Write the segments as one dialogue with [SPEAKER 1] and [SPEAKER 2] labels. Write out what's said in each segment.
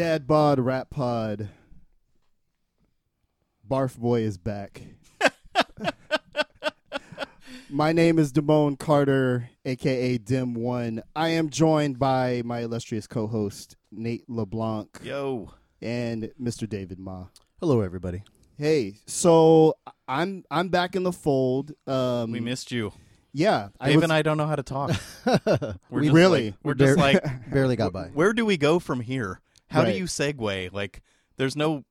[SPEAKER 1] Dad Bod Rap Pod. Barf Boy is back. my name is Damone Carter, aka Dim One. I am joined by my illustrious co-host Nate LeBlanc
[SPEAKER 2] Yo.
[SPEAKER 1] and Mr. David Ma.
[SPEAKER 3] Hello, everybody.
[SPEAKER 1] Hey, so I'm I'm back in the fold. Um,
[SPEAKER 2] We missed you.
[SPEAKER 1] yeah,
[SPEAKER 2] Dave
[SPEAKER 1] was-
[SPEAKER 2] and I don't know how to talk. We're
[SPEAKER 1] We
[SPEAKER 2] just
[SPEAKER 1] really-
[SPEAKER 2] like- we're
[SPEAKER 3] Bar-
[SPEAKER 2] just like,
[SPEAKER 3] barely got by.
[SPEAKER 2] where do we go from here? How
[SPEAKER 1] Right.
[SPEAKER 2] do you segue? Like, there's no,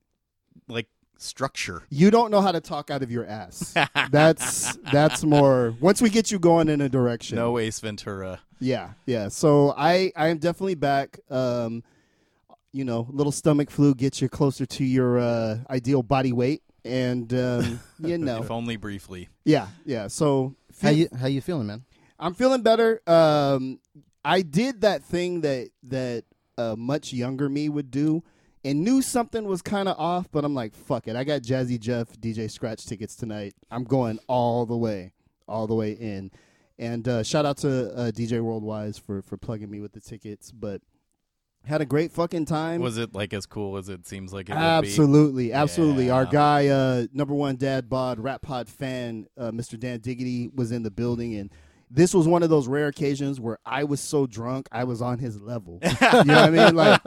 [SPEAKER 2] like, structure.
[SPEAKER 1] you don't know how to talk out of your ass. that's that's more. Once we get you going in a direction.
[SPEAKER 2] No Ace Ventura.
[SPEAKER 1] Yeah, yeah. So I I am definitely back. Um, you know, little stomach flu gets you closer to your uh, ideal body weight, and um, you know,
[SPEAKER 2] If only briefly.
[SPEAKER 1] yeah, yeah. So
[SPEAKER 3] How you how you feeling, man?
[SPEAKER 1] I'm feeling better. Um, I did that thing that that uh, much younger me would do, and knew something was kind of off. But I'm like, fuck it. I got Jazzy Jeff DJ Scratch tickets tonight. I'm going all the way, all the way in. And uh, shout out to uh, DJ Worldwise for for plugging me with the tickets. But had a great fucking time.
[SPEAKER 2] Was it, like, as cool as it seems like it would be?
[SPEAKER 1] Absolutely, absolutely. Our guy, uh, number one dad bod, rap pod fan, uh, Mr. Dan Diggity, was in the building, and this was one of those rare occasions where I was so drunk I was on his level. you know what I mean? Like,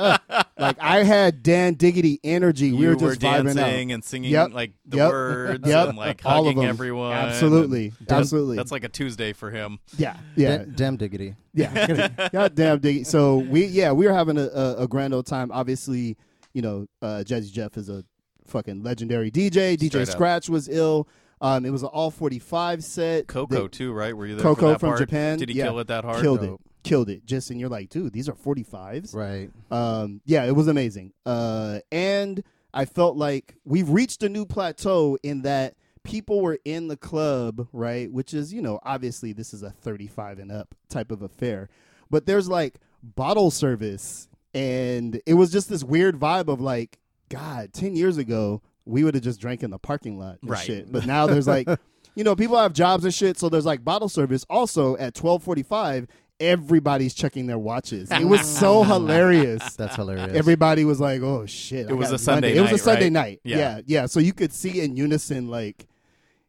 [SPEAKER 1] like I had Dan Diggity energy. we
[SPEAKER 2] you
[SPEAKER 1] were just vibing
[SPEAKER 2] dancing
[SPEAKER 1] out.
[SPEAKER 2] and singing,
[SPEAKER 1] Yep.
[SPEAKER 2] like, the
[SPEAKER 1] Yep.
[SPEAKER 2] words
[SPEAKER 1] Yep.
[SPEAKER 2] and, like,
[SPEAKER 1] All
[SPEAKER 2] hugging
[SPEAKER 1] them.
[SPEAKER 2] everyone.
[SPEAKER 1] Absolutely,
[SPEAKER 2] and
[SPEAKER 1] absolutely.
[SPEAKER 2] That's like a Tuesday for him.
[SPEAKER 1] yeah, yeah.
[SPEAKER 3] Da- damn diggity.
[SPEAKER 1] Yeah, goddamn Diggity. So we, yeah, we were having a, a, a grand old time. Obviously, you know, uh, Jazzy Jeff is a fucking legendary DJ. DJ
[SPEAKER 2] Straight up.
[SPEAKER 1] Scratch was ill. Um, it was an all forty five set.
[SPEAKER 2] Coco,
[SPEAKER 1] They
[SPEAKER 2] too, right? Were you there
[SPEAKER 1] Coco from
[SPEAKER 2] part?
[SPEAKER 1] Japan,
[SPEAKER 2] Did he
[SPEAKER 1] yeah.
[SPEAKER 2] kill it that hard?
[SPEAKER 1] killed it, killed it. Just and you're like, dude, these are forty fives.
[SPEAKER 3] Right.
[SPEAKER 1] Um, yeah, it was amazing. Uh, and I felt like we've reached a new plateau in that people were in the club, right? Which is, you know, obviously this is a 35 and up type of affair, but there's like bottle service, and it was just this weird vibe of like, God, 10 years ago we would have just drank in the parking lot and
[SPEAKER 2] Right.
[SPEAKER 1] shit, but now there's like. You know, people have jobs and shit, so there's like bottle service. Also, at twelve forty-five, everybody's checking their watches. It was so hilarious.
[SPEAKER 3] That's hilarious.
[SPEAKER 1] Everybody was like, "Oh shit!"
[SPEAKER 2] It was a Sunday
[SPEAKER 1] Monday. It was a
[SPEAKER 2] night,
[SPEAKER 1] Sunday
[SPEAKER 2] right?
[SPEAKER 1] night.
[SPEAKER 2] Yeah.
[SPEAKER 1] yeah, yeah. So you could see in unison, like,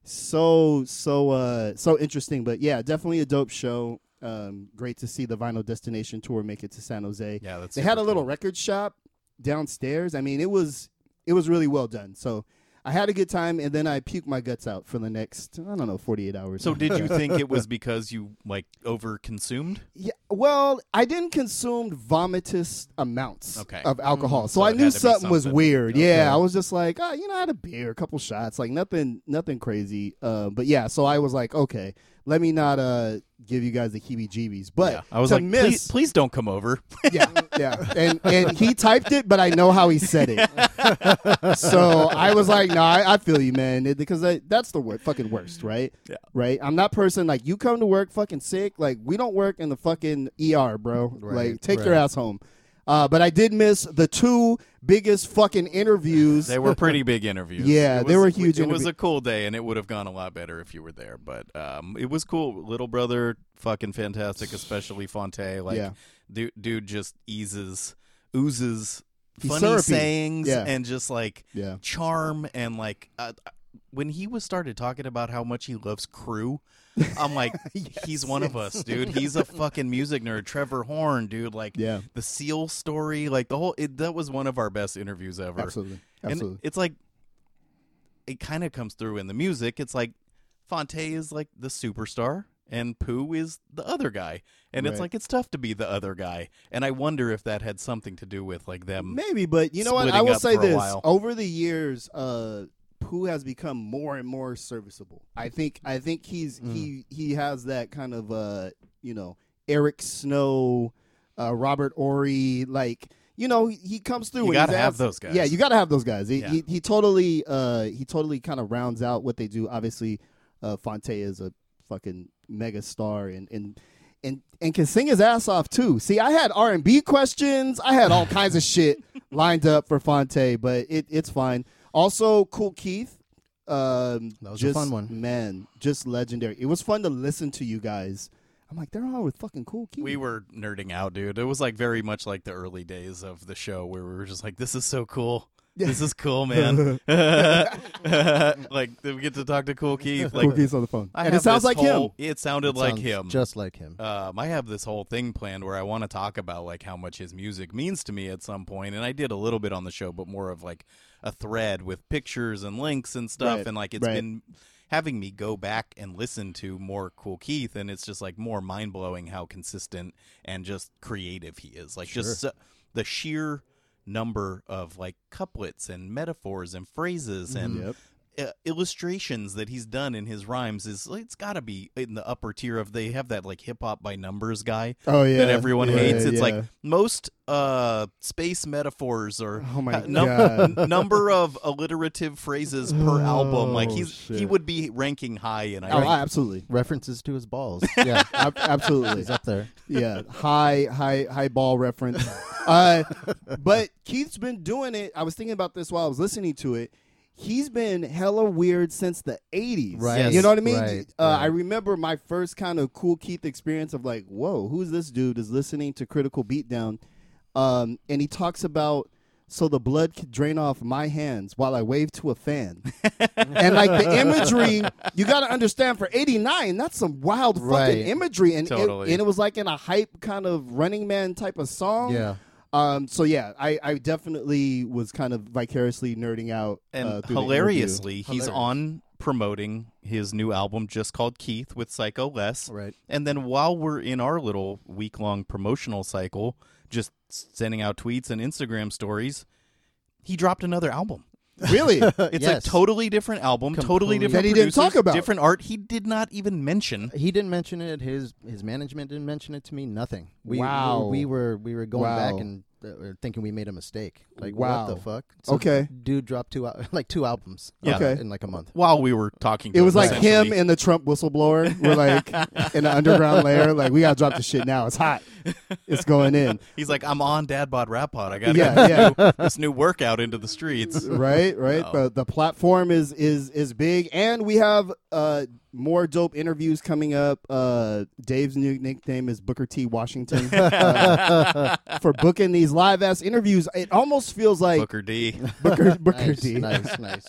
[SPEAKER 1] so so uh so interesting. But yeah, definitely a dope show. Um, great to see the Vinyl Destination tour make it to San Jose.
[SPEAKER 2] Yeah, that's
[SPEAKER 1] they had a little
[SPEAKER 2] cool.
[SPEAKER 1] record shop downstairs. I mean, it was it was really well done. So I had a good time, and then I puked my guts out for the next I don't know forty eight hours.
[SPEAKER 2] So did you think it was because you like over consumed?
[SPEAKER 1] Yeah, well, I didn't consume vomitous amounts
[SPEAKER 2] Okay.
[SPEAKER 1] of alcohol, so,
[SPEAKER 2] So
[SPEAKER 1] I knew
[SPEAKER 2] be
[SPEAKER 1] something was weird.
[SPEAKER 2] Okay.
[SPEAKER 1] Yeah, I was just like, oh, you know, I had a beer, a couple shots, like nothing, nothing crazy. Uh, but yeah, so I was like, okay, let me not uh give you guys the heebie-jeebies. But
[SPEAKER 2] yeah. I was
[SPEAKER 1] to
[SPEAKER 2] like,
[SPEAKER 1] miss,
[SPEAKER 2] please, please don't come over.
[SPEAKER 1] yeah, yeah, and and he typed it, but I know how he said it. so I was like, no, I, I feel you, man, It- because I, that's the wor- fucking worst, right?
[SPEAKER 2] Yeah.
[SPEAKER 1] Right. I'm that person like you come to work fucking sick. Like we don't work in the fucking ER, bro.
[SPEAKER 3] Right,
[SPEAKER 1] like take your ass home. Uh, but I did miss the two biggest fucking interviews.
[SPEAKER 2] They were pretty big interviews.
[SPEAKER 1] Yeah,
[SPEAKER 2] It
[SPEAKER 1] they were huge
[SPEAKER 2] It was a cool day, and it would have gone a lot better if you were there. But um, it was cool. Little brother, fucking fantastic, especially Phonte. Like,
[SPEAKER 1] Yeah.
[SPEAKER 2] dude, dude just eases, oozes
[SPEAKER 1] He's
[SPEAKER 2] funny
[SPEAKER 1] syrupy.
[SPEAKER 2] sayings
[SPEAKER 1] Yeah.
[SPEAKER 2] and just like
[SPEAKER 1] yeah.
[SPEAKER 2] charm and like uh, when he was started talking about how much he loves crew i'm like he's one of us dude. He's a fucking music nerd. Trevor horn dude. Like
[SPEAKER 1] Yeah.
[SPEAKER 2] the seal story like the whole it, that was one of our best interviews ever.
[SPEAKER 1] Absolutely.
[SPEAKER 2] and
[SPEAKER 1] Absolutely.
[SPEAKER 2] it's like it kind of comes through in the music. It's like phonte is like the superstar and pooh is the other guy. And it's like it's tough to be the other guy. And i wonder if that had something to do with like them
[SPEAKER 1] Maybe, but you know what? I will say this: over the years, uh, Pooh has become more and more serviceable. I think. I think he's
[SPEAKER 2] Mm.
[SPEAKER 1] he he has that kind of uh, you know, Eric Snow, uh, Robert Horry, like. You know, he, he comes through.
[SPEAKER 2] You gotta have
[SPEAKER 1] asked-
[SPEAKER 2] those guys.
[SPEAKER 1] Yeah, you got to have those guys. He,
[SPEAKER 2] Yeah.
[SPEAKER 1] he he totally uh he totally kind of rounds out what they do. Obviously, uh, Phonte is a fucking mega star and and and and can sing his ass off too. See, I had R and B questions. I had all kinds of shit lined up for Phonte, but it it's fine. Also, Kool Keith. Um,
[SPEAKER 3] That was a fun one.
[SPEAKER 1] man. Just legendary. It was fun to listen to you guys. I'm like, they're all with fucking Kool Keith.
[SPEAKER 2] We were nerding out, dude. It was like very much like the early days of the show where we were just like, "This is so cool. This is cool, man." like we get to talk to Kool Keith. Like
[SPEAKER 1] kool Keith's on the phone,
[SPEAKER 2] I
[SPEAKER 1] and it sounds like
[SPEAKER 2] whole-
[SPEAKER 1] him.
[SPEAKER 2] It sounded
[SPEAKER 3] It
[SPEAKER 2] like him.
[SPEAKER 3] Just like him.
[SPEAKER 2] um, I have this whole thing planned where I want to talk about like how much his music means to me at some point, and I did a little bit on the show, but more of like a thread with pictures and links and stuff,
[SPEAKER 1] Right,
[SPEAKER 2] and like it's
[SPEAKER 1] right.
[SPEAKER 2] been having me go back and listen to more Kool Keith, and it's just like more mind blowing how consistent and just creative he is. Like just so- the sheer number of like couplets and metaphors and phrases mm-hmm. and
[SPEAKER 1] Yep.
[SPEAKER 2] Uh, illustrations that he's done in his rhymes is it's got to be in the upper tier of they have that like hip hop by numbers guy
[SPEAKER 1] Oh yeah,
[SPEAKER 2] that everyone
[SPEAKER 1] yeah,
[SPEAKER 2] hates it's
[SPEAKER 1] yeah.
[SPEAKER 2] like most uh space metaphors or
[SPEAKER 1] Oh my
[SPEAKER 2] num-
[SPEAKER 1] God.
[SPEAKER 2] number of alliterative phrases per album like
[SPEAKER 1] Oh,
[SPEAKER 2] he's he would be ranking high in I
[SPEAKER 1] Oh,
[SPEAKER 2] think.
[SPEAKER 1] absolutely,
[SPEAKER 3] References to his balls. Yeah,
[SPEAKER 1] Ab- absolutely.
[SPEAKER 3] he's up there.
[SPEAKER 1] yeah, high, high, high ball reference. Uh, but Keith's been doing it. I was thinking about this while I was listening to it. He's been hella weird since the '80s.
[SPEAKER 3] Right,
[SPEAKER 2] Yes.
[SPEAKER 1] You know what I mean?
[SPEAKER 3] right,
[SPEAKER 1] uh,
[SPEAKER 3] right.
[SPEAKER 1] I remember my first kind of kool Keith experience of like, whoa, who's this dude? Is listening to Critical Beatdown, um, and he talks about. So the blood could drain off my hands while I wave to a fan, and like the imagery, you got to understand. For '89, that's some wild fucking imagery, and
[SPEAKER 2] Totally.
[SPEAKER 1] it, and it was like in a hype kind of Running Man type of song.
[SPEAKER 3] Yeah.
[SPEAKER 1] Um. So yeah, I, I definitely was kind of vicariously nerding out.
[SPEAKER 2] and
[SPEAKER 1] uh, through the
[SPEAKER 2] hilariously he's
[SPEAKER 3] Hilarious.
[SPEAKER 2] on promoting his new album just called Keith with Psycho Les.
[SPEAKER 3] Right.
[SPEAKER 2] And then while we're in our little week long promotional cycle, just sending out tweets and Instagram stories, he dropped another album.
[SPEAKER 1] Interview. Really?
[SPEAKER 2] It's
[SPEAKER 3] Yes.
[SPEAKER 2] a totally different album, totally
[SPEAKER 3] Completely.
[SPEAKER 2] different.
[SPEAKER 1] That he didn't
[SPEAKER 2] producers,
[SPEAKER 1] talk about.
[SPEAKER 2] different art. He did not even mention.
[SPEAKER 3] He didn't mention it. His his management didn't mention it to me. Nothing. We,
[SPEAKER 1] Wow.
[SPEAKER 3] We, we were we were going
[SPEAKER 1] Wow.
[SPEAKER 3] back and uh, thinking we made a mistake. Like
[SPEAKER 1] Wow.
[SPEAKER 3] what the fuck?
[SPEAKER 1] Okay.
[SPEAKER 3] Dude dropped two al- like two albums.
[SPEAKER 2] Yeah.
[SPEAKER 1] Okay.
[SPEAKER 3] In like a month.
[SPEAKER 2] While we were talking, to
[SPEAKER 1] It was
[SPEAKER 2] him,
[SPEAKER 1] like him and the Trump whistleblower were like in the underground layer. Like we gotta drop the shit now. It's hot. It's going in.
[SPEAKER 2] He's like, I'm on Dad Bod Rap Pod. I got
[SPEAKER 1] Yeah, yeah.
[SPEAKER 2] this new workout into the streets.
[SPEAKER 1] Right, right.
[SPEAKER 2] No.
[SPEAKER 1] The the platform is is is big, and we have uh more dope interviews coming up. Uh, Dave's new nickname is Booker T Washington uh, for booking these live ass interviews. It almost feels like
[SPEAKER 2] Booker D.
[SPEAKER 1] Booker Booker
[SPEAKER 3] nice,
[SPEAKER 1] T.
[SPEAKER 3] nice, nice.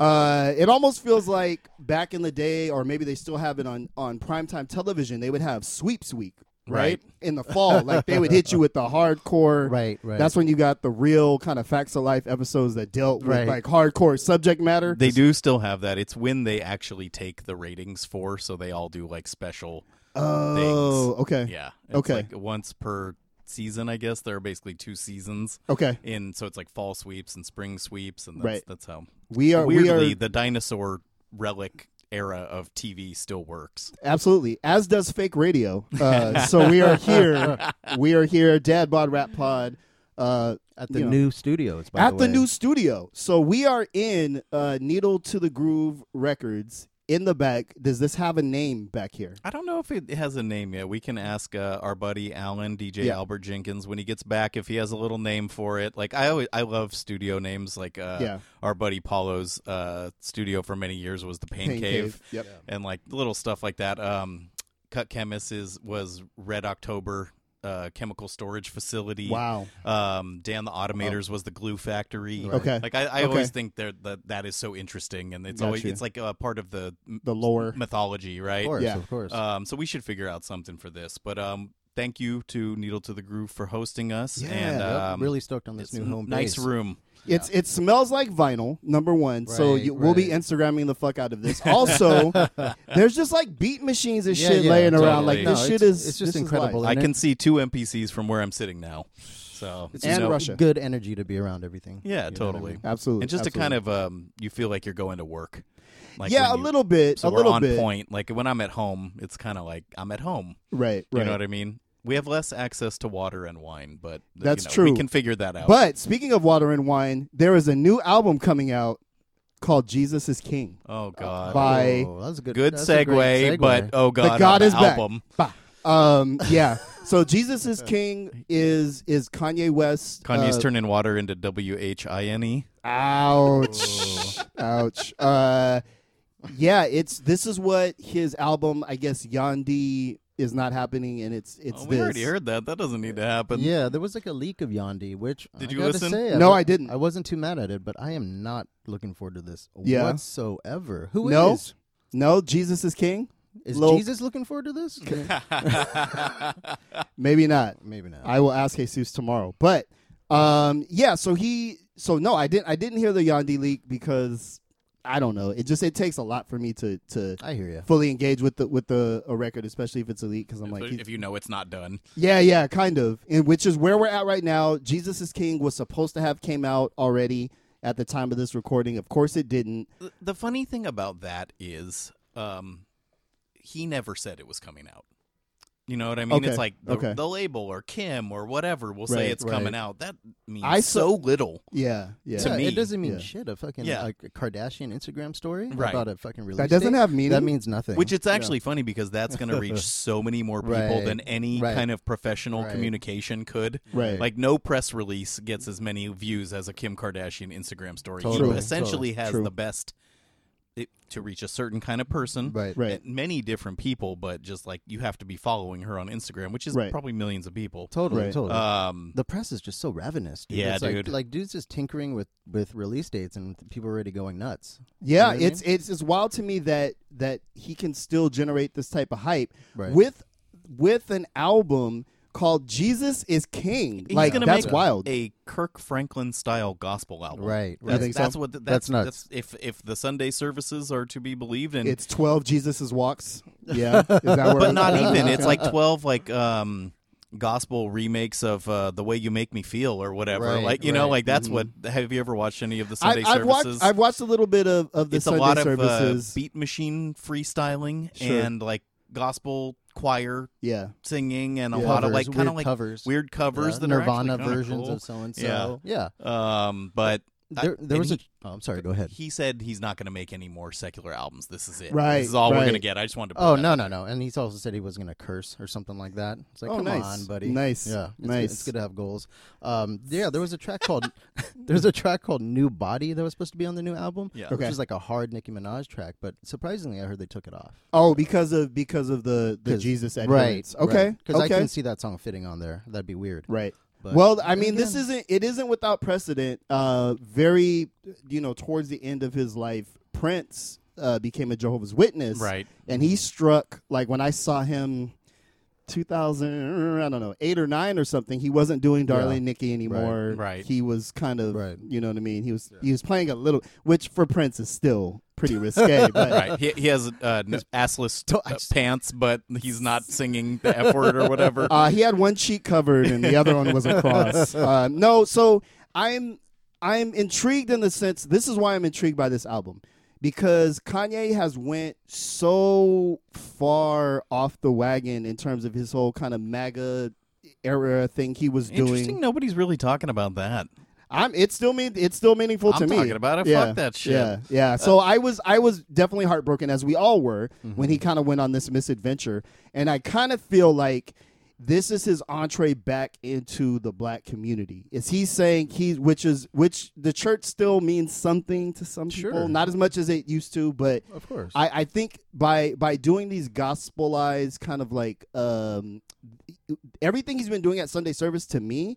[SPEAKER 1] Uh, it almost feels like back in the day, or maybe they still have it on on primetime television. They would have sweeps week, right,
[SPEAKER 2] Right.
[SPEAKER 1] in the fall. like they would hit you with the hardcore.
[SPEAKER 3] Right, right.
[SPEAKER 1] That's when you got the real kind of facts of life episodes that dealt with
[SPEAKER 3] Right.
[SPEAKER 1] like hardcore subject matter.
[SPEAKER 2] They do still have that. It's when they actually take the ratings for, so they all do like special.
[SPEAKER 1] oh, okay,
[SPEAKER 2] Yeah. It's
[SPEAKER 1] Okay.
[SPEAKER 2] Like once per season, I guess. There are basically two seasons.
[SPEAKER 1] okay.
[SPEAKER 2] in so it's like fall sweeps and spring sweeps and that's,
[SPEAKER 1] Right.
[SPEAKER 2] that's how
[SPEAKER 1] We are
[SPEAKER 2] weirdly
[SPEAKER 1] we are
[SPEAKER 2] the dinosaur relic era of TV still works.
[SPEAKER 1] absolutely as does fake radio. Uh, so we are here. We are here. Dad Bod Rap Pod. Uh,
[SPEAKER 3] At the
[SPEAKER 1] you know,
[SPEAKER 3] new studios. By
[SPEAKER 1] at the
[SPEAKER 3] way.
[SPEAKER 1] new studio. So we are in uh, Needle to the Groove Records. In the back, does this have a name back here?
[SPEAKER 2] I don't know if it has a name yet. We can ask uh, our buddy Alan, DJ
[SPEAKER 1] Yeah.
[SPEAKER 2] Albert Jenkins, when he gets back if he has a little name for it. Like I always, I love studio names. Like uh,
[SPEAKER 1] Yeah.
[SPEAKER 2] our buddy Paulo's uh, studio for many years was the Pain,
[SPEAKER 1] Pain
[SPEAKER 2] Cave,
[SPEAKER 1] Cave, yep.
[SPEAKER 2] and like little stuff like that. Um, Cut Chemist is was Red October uh, chemical storage facility.
[SPEAKER 1] Wow.
[SPEAKER 2] Um, Dan the Automator's was the glue factory.
[SPEAKER 3] Right.
[SPEAKER 1] Okay.
[SPEAKER 2] Like I, I
[SPEAKER 1] Okay.
[SPEAKER 2] always think that that that is so interesting, and it's always it's like a part of the m-
[SPEAKER 1] The lore.
[SPEAKER 2] mythology, right?
[SPEAKER 3] Of course,
[SPEAKER 1] Yeah.
[SPEAKER 3] of course.
[SPEAKER 2] Um, so we should figure out something for this. But um, thank you to Needle to the Groove for hosting us.
[SPEAKER 1] Yeah.
[SPEAKER 2] and
[SPEAKER 3] Yep,
[SPEAKER 2] um,
[SPEAKER 3] really stoked on this new home
[SPEAKER 2] nice
[SPEAKER 3] base.
[SPEAKER 2] room.
[SPEAKER 1] It's it smells like vinyl. Number one, so
[SPEAKER 3] Right,
[SPEAKER 1] we'll be. Instagramming the fuck out of this. Also, there's just like beat machines and
[SPEAKER 3] Yeah,
[SPEAKER 1] shit
[SPEAKER 3] yeah,
[SPEAKER 1] laying around. Like
[SPEAKER 3] No,
[SPEAKER 1] this shit is
[SPEAKER 3] it's just
[SPEAKER 1] this is
[SPEAKER 3] incredible.
[SPEAKER 2] I can
[SPEAKER 3] it-
[SPEAKER 2] see two MPCs from where I'm sitting now. So
[SPEAKER 3] It's
[SPEAKER 2] you
[SPEAKER 1] And
[SPEAKER 2] know,
[SPEAKER 1] Russia.
[SPEAKER 3] good energy to be around everything.
[SPEAKER 2] Yeah,
[SPEAKER 3] You know what I
[SPEAKER 2] totally.
[SPEAKER 3] mean?
[SPEAKER 1] Absolutely,
[SPEAKER 2] and just to
[SPEAKER 1] absolutely.
[SPEAKER 2] kind of um, you feel like you're going to work. Like
[SPEAKER 1] yeah, a
[SPEAKER 2] you-
[SPEAKER 1] little bit,
[SPEAKER 2] So
[SPEAKER 1] a
[SPEAKER 2] we're
[SPEAKER 1] little
[SPEAKER 2] on
[SPEAKER 1] bit.
[SPEAKER 2] point. Like when I'm at home, it's kind of like I'm at home.
[SPEAKER 1] Right,
[SPEAKER 2] You
[SPEAKER 1] right.
[SPEAKER 2] know what I mean? We have less access to water and wine, but you
[SPEAKER 1] That's
[SPEAKER 2] know,
[SPEAKER 1] true.
[SPEAKER 2] We can figure that out.
[SPEAKER 1] But speaking of water and wine, there is a new album coming out called Jesus is King.
[SPEAKER 2] oh god,
[SPEAKER 1] By-
[SPEAKER 3] Oh, that's a good.
[SPEAKER 2] good
[SPEAKER 3] that's a
[SPEAKER 2] segue,
[SPEAKER 3] segue.
[SPEAKER 2] But oh god,
[SPEAKER 1] the God
[SPEAKER 2] on
[SPEAKER 1] is
[SPEAKER 2] the
[SPEAKER 1] back.
[SPEAKER 2] album.
[SPEAKER 1] Bah. Um, yeah. So Jesus is King is is Kanye West.
[SPEAKER 2] Kanye's
[SPEAKER 1] uh,
[SPEAKER 2] turning water into W H I N E.
[SPEAKER 1] Ouch. Ouch. Uh yeah, it's this is what his album, I guess Yandhi is not happening, and it's it's
[SPEAKER 2] Oh, we
[SPEAKER 1] this.
[SPEAKER 2] already heard that. That doesn't need to happen.
[SPEAKER 3] yeah, there was like a leak of Yandhi, which
[SPEAKER 2] Did
[SPEAKER 3] I
[SPEAKER 2] you
[SPEAKER 3] gotta
[SPEAKER 2] listen?
[SPEAKER 3] Say,
[SPEAKER 1] No,
[SPEAKER 3] wa-
[SPEAKER 1] I didn't.
[SPEAKER 3] I wasn't too mad at it, but I am not looking forward to this
[SPEAKER 1] Yeah.
[SPEAKER 3] whatsoever. Who is?
[SPEAKER 1] No? No, Jesus is king.
[SPEAKER 3] Is
[SPEAKER 1] Lil-
[SPEAKER 3] Jesus looking forward to this?
[SPEAKER 1] Maybe not.
[SPEAKER 3] Maybe not.
[SPEAKER 1] I will ask Jesus tomorrow. But um, yeah. So he. So no, I didn't. I didn't hear the Yandhi leak because I don't know. It just it takes a lot for me to to
[SPEAKER 3] I hear you.
[SPEAKER 1] fully engage with the with the a record, especially if it's elite. Because I'm like,
[SPEAKER 2] But
[SPEAKER 1] he's-
[SPEAKER 2] if you know it's not done.
[SPEAKER 1] yeah, yeah, kind of. And which is where we're at right now. Jesus is King was supposed to have came out already at the time of this recording. Of course, it didn't.
[SPEAKER 2] The, the funny thing about that is, um, he never said it was coming out. You know what I mean?
[SPEAKER 1] Okay,
[SPEAKER 2] It's like the,
[SPEAKER 1] okay.
[SPEAKER 2] the label or Kim or whatever will say it's
[SPEAKER 3] right.
[SPEAKER 2] coming out. That means
[SPEAKER 1] I
[SPEAKER 2] so
[SPEAKER 1] saw-
[SPEAKER 2] little.
[SPEAKER 1] Yeah, yeah.
[SPEAKER 2] To
[SPEAKER 3] yeah,
[SPEAKER 2] me,
[SPEAKER 3] it doesn't mean
[SPEAKER 1] yeah.
[SPEAKER 3] shit. A fucking
[SPEAKER 2] Yeah.
[SPEAKER 3] a Kardashian Instagram story
[SPEAKER 2] Right.
[SPEAKER 3] about a fucking release
[SPEAKER 1] That doesn't
[SPEAKER 3] date?
[SPEAKER 1] have meaning.
[SPEAKER 3] That means nothing.
[SPEAKER 2] Which it's actually funny because that's going to reach so many more people
[SPEAKER 3] Right,
[SPEAKER 2] than any
[SPEAKER 3] right.
[SPEAKER 2] kind of professional
[SPEAKER 3] Right.
[SPEAKER 2] communication could.
[SPEAKER 1] right.
[SPEAKER 2] Like no press release gets as many views as a Kim Kardashian Instagram story.
[SPEAKER 3] Totally,
[SPEAKER 2] He essentially has
[SPEAKER 1] True.
[SPEAKER 2] the best it, to reach a certain kind of person.
[SPEAKER 3] right.
[SPEAKER 1] right.
[SPEAKER 2] Many different people, but just like you have to be following her on Instagram, which is
[SPEAKER 1] Right.
[SPEAKER 2] probably millions of people.
[SPEAKER 3] Totally,
[SPEAKER 1] Right.
[SPEAKER 3] totally.
[SPEAKER 2] Um,
[SPEAKER 3] the press is just so ravenous. Dude.
[SPEAKER 2] Yeah,
[SPEAKER 3] it's
[SPEAKER 2] dude.
[SPEAKER 3] Like dudes just tinkering with with release dates, and people are already going nuts.
[SPEAKER 1] Yeah,
[SPEAKER 3] You know what I
[SPEAKER 1] it's it's it's wild to me that that he can still generate this type of hype
[SPEAKER 3] Right.
[SPEAKER 1] with with an album called Jesus is King.
[SPEAKER 2] he's
[SPEAKER 1] like
[SPEAKER 2] gonna
[SPEAKER 1] that's
[SPEAKER 2] make
[SPEAKER 1] wild.
[SPEAKER 2] a Kirk Franklin style gospel album.
[SPEAKER 3] Right.
[SPEAKER 2] That's,
[SPEAKER 1] think so?
[SPEAKER 2] that's what. That's,
[SPEAKER 3] That's nuts.
[SPEAKER 2] if if the Sunday services are to be believed, and
[SPEAKER 1] it's twelve Jesus's walks. Yeah, is that where
[SPEAKER 2] but not even. It's like twelve like um gospel remakes of uh, the way you make me feel or whatever.
[SPEAKER 3] Right,
[SPEAKER 2] like you know, like that's
[SPEAKER 1] Mhm.
[SPEAKER 2] what. Have you ever watched any of the Sunday
[SPEAKER 1] I've watched
[SPEAKER 2] services?
[SPEAKER 1] I've watched a little bit of, of the
[SPEAKER 2] it's
[SPEAKER 1] Sunday
[SPEAKER 2] a lot of
[SPEAKER 1] services.
[SPEAKER 2] uh, beat machine freestyling
[SPEAKER 1] Sure.
[SPEAKER 2] and like gospel choir
[SPEAKER 1] yeah,
[SPEAKER 2] singing and a
[SPEAKER 1] Yeah.
[SPEAKER 2] lot of like kind of like
[SPEAKER 3] covers,
[SPEAKER 2] weird covers
[SPEAKER 3] Yeah,
[SPEAKER 2] that
[SPEAKER 3] Nirvana versions
[SPEAKER 2] cool.
[SPEAKER 3] of so and so. Yeah.
[SPEAKER 2] Um, but
[SPEAKER 3] There, there
[SPEAKER 2] and
[SPEAKER 3] was
[SPEAKER 2] he-
[SPEAKER 3] a. Oh, I'm sorry. Go ahead.
[SPEAKER 2] He said he's not going to make any more secular albums. This is it.
[SPEAKER 1] Right,
[SPEAKER 2] This is all we're going to get. I just wanted to.
[SPEAKER 3] Oh no no no! And he's also said he was going to curse or something like that. It's like,
[SPEAKER 1] Oh,
[SPEAKER 3] come
[SPEAKER 1] nice.
[SPEAKER 3] on, buddy.
[SPEAKER 1] Nice.
[SPEAKER 3] Yeah, it's
[SPEAKER 1] Nice.
[SPEAKER 3] Good, it's good to have goals. Um, yeah, there was a track called there's a track called "New Body" that was supposed to be on the new album.
[SPEAKER 2] Yeah.
[SPEAKER 3] which
[SPEAKER 1] Okay.
[SPEAKER 3] is like a hard Nicki Minaj track, but surprisingly, I heard they took it off.
[SPEAKER 1] Oh, because of because of the the Jesus
[SPEAKER 3] Right.
[SPEAKER 1] Okay.
[SPEAKER 3] Because I
[SPEAKER 1] okay.
[SPEAKER 3] couldn't see that song fitting on there. That'd be weird.
[SPEAKER 1] Right.
[SPEAKER 3] But
[SPEAKER 1] well, I
[SPEAKER 3] then
[SPEAKER 1] mean, this isn't it isn't without precedent. Uh, very, you know, towards the end of his life, Prince uh, became a Jehovah's Witness,
[SPEAKER 2] Right.
[SPEAKER 1] And he struck like when I saw him, two thousand, I don't know, eight or nine or something. He wasn't doing Darling Nikki anymore.
[SPEAKER 2] Right.
[SPEAKER 1] He was kind of,
[SPEAKER 3] Right.
[SPEAKER 1] you know what I mean. He was he was playing a little, which for Prince is still pretty risque, but
[SPEAKER 2] Right. He, he has uh, n- assless
[SPEAKER 3] Don't-
[SPEAKER 2] uh, pants, but he's not singing the F word or whatever.
[SPEAKER 1] Uh, he had one cheek covered and the other one was across. Uh, no, so I'm I'm intrigued in the sense. This is why I'm intrigued by this album because Kanye has went so far off the wagon in terms of his whole kind of MAGA era thing he was
[SPEAKER 2] Interesting.
[SPEAKER 1] doing.
[SPEAKER 2] Nobody's really talking about that.
[SPEAKER 1] I'm it's still mean it's still meaningful to
[SPEAKER 2] I'm
[SPEAKER 1] me.
[SPEAKER 2] talking about it.
[SPEAKER 1] Yeah,
[SPEAKER 2] Fuck that shit.
[SPEAKER 1] Yeah, yeah. So I was I was definitely heartbroken as we all were when
[SPEAKER 2] Mm-hmm.
[SPEAKER 1] he kind of went on this misadventure, and I kind of feel like this is his entree back into the black community. Is he saying he's which is which the church still means something to some people, not as much as it used to, but
[SPEAKER 3] Of course.
[SPEAKER 1] I, I think by by doing these gospelized kind of like um everything he's been doing at Sunday service to me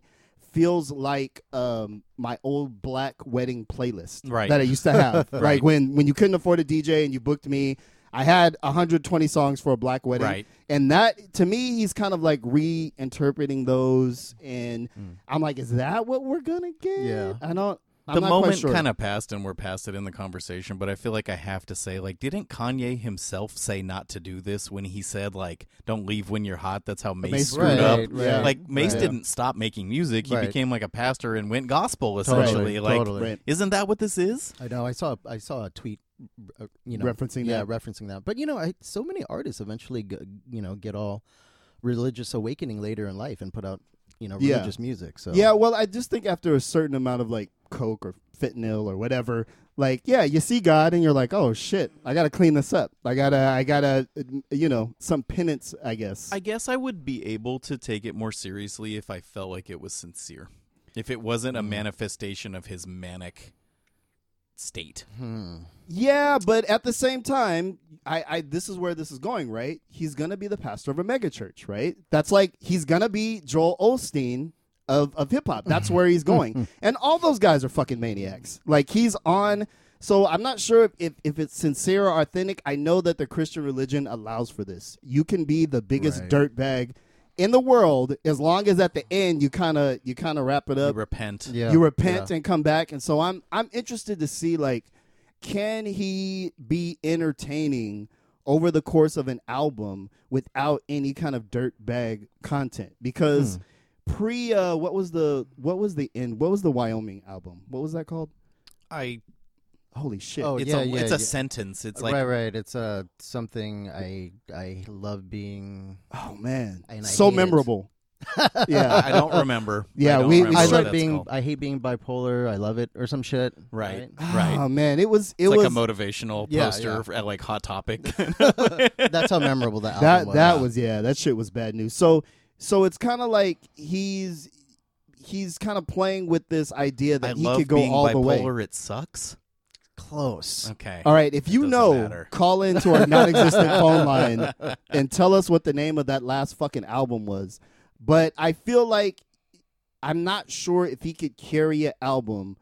[SPEAKER 1] feels like um my old black wedding playlist
[SPEAKER 2] Right.
[SPEAKER 1] that I used to have.
[SPEAKER 2] Right.
[SPEAKER 1] Like when when you couldn't afford a DJ and you booked me, I had 120 songs for a black wedding.
[SPEAKER 2] Right.
[SPEAKER 1] And that to me he's kind of like reinterpreting those and I'm like is that what we're going to get?
[SPEAKER 3] Yeah.
[SPEAKER 1] I don't I'm
[SPEAKER 2] the moment
[SPEAKER 1] sure.
[SPEAKER 2] kind of passed and we're past it in the conversation but i feel like i have to say like didn't kanye himself say not to do this when he said like don't leave when you're hot that's how mase,
[SPEAKER 1] Mase
[SPEAKER 2] screwed
[SPEAKER 3] right,
[SPEAKER 2] up
[SPEAKER 3] right,
[SPEAKER 2] like mase
[SPEAKER 3] right.
[SPEAKER 2] didn't stop making music he became like a pastor and went gospel
[SPEAKER 3] Totally,
[SPEAKER 2] essentially like
[SPEAKER 3] totally.
[SPEAKER 2] Isn't that what this is
[SPEAKER 3] I know. I saw. I saw a tweet. Uh, you know,
[SPEAKER 1] Referencing
[SPEAKER 3] yeah,
[SPEAKER 1] that.
[SPEAKER 3] referencing that. But you know, I, so many artists eventually, g- you know, get all religious awakening later in life and put out, you know,
[SPEAKER 1] Yeah.
[SPEAKER 3] religious music. So
[SPEAKER 1] Yeah, well, I just think after a certain amount of like coke or fentanyl or whatever, like yeah, you see God and you're like, oh shit, I gotta clean this up. I gotta, I gotta, uh, you know, some penance, I guess.
[SPEAKER 2] i guess i would be able to take it more seriously if i felt like it was sincere if it wasn't
[SPEAKER 1] Mm.
[SPEAKER 2] a manifestation of his manic state.
[SPEAKER 3] Hmm.
[SPEAKER 1] Yeah, but at the same time, I, I this is where this is going, right? He's gonna be the pastor of a megachurch, right? That's like he's gonna be Joel Osteen of, of hip hop. That's where he's going. and all those guys are fucking maniacs. Like he's on so I'm not sure if, if, if it's sincere or authentic. I know that the Christian religion allows for this. You can be the biggest
[SPEAKER 3] Right.
[SPEAKER 1] dirtbag in the world as long as at the end you kinda you kinda wrap it
[SPEAKER 2] You
[SPEAKER 1] up
[SPEAKER 2] repent.
[SPEAKER 3] Yeah.
[SPEAKER 1] you repent
[SPEAKER 3] yeah.
[SPEAKER 1] and come back and so i'm i'm interested to see like can he be entertaining over the course of an album without any kind of dirt bag content because
[SPEAKER 3] Hmm.
[SPEAKER 1] pre uh what was the what was the end what was the wyoming album what was that called
[SPEAKER 2] I.
[SPEAKER 1] holy shit
[SPEAKER 3] Oh,
[SPEAKER 2] It's
[SPEAKER 3] yeah,
[SPEAKER 2] a
[SPEAKER 3] yeah,
[SPEAKER 2] it's a
[SPEAKER 3] yeah.
[SPEAKER 2] sentence. It's like
[SPEAKER 3] right, right. It's uh something I I love being.
[SPEAKER 1] oh man so memorable yeah
[SPEAKER 2] I don't remember.
[SPEAKER 1] Yeah,
[SPEAKER 2] I don't
[SPEAKER 1] we- we
[SPEAKER 2] remember
[SPEAKER 3] I
[SPEAKER 2] what
[SPEAKER 3] love being.
[SPEAKER 2] called.
[SPEAKER 3] I hate being bipolar. I love it, or some shit.
[SPEAKER 2] Right. Right.
[SPEAKER 1] oh man it was it
[SPEAKER 2] It's
[SPEAKER 1] was
[SPEAKER 2] like a motivational
[SPEAKER 3] Yeah,
[SPEAKER 2] poster
[SPEAKER 3] yeah.
[SPEAKER 2] at like Hot Topic.
[SPEAKER 3] That's how memorable that album
[SPEAKER 1] that
[SPEAKER 3] was.
[SPEAKER 1] that was yeah that shit was bad news so so it's kind of like he's he's kind of playing with this idea that
[SPEAKER 2] I
[SPEAKER 1] he
[SPEAKER 2] love
[SPEAKER 1] could go
[SPEAKER 2] being
[SPEAKER 1] all the way
[SPEAKER 2] bipolar. It sucks.
[SPEAKER 3] Close.
[SPEAKER 2] Okay.
[SPEAKER 1] all right if you know
[SPEAKER 2] matter.
[SPEAKER 1] call into our non-existent phone line and tell us what the name of that last fucking album was but i feel like i'm not sure if he could carry an album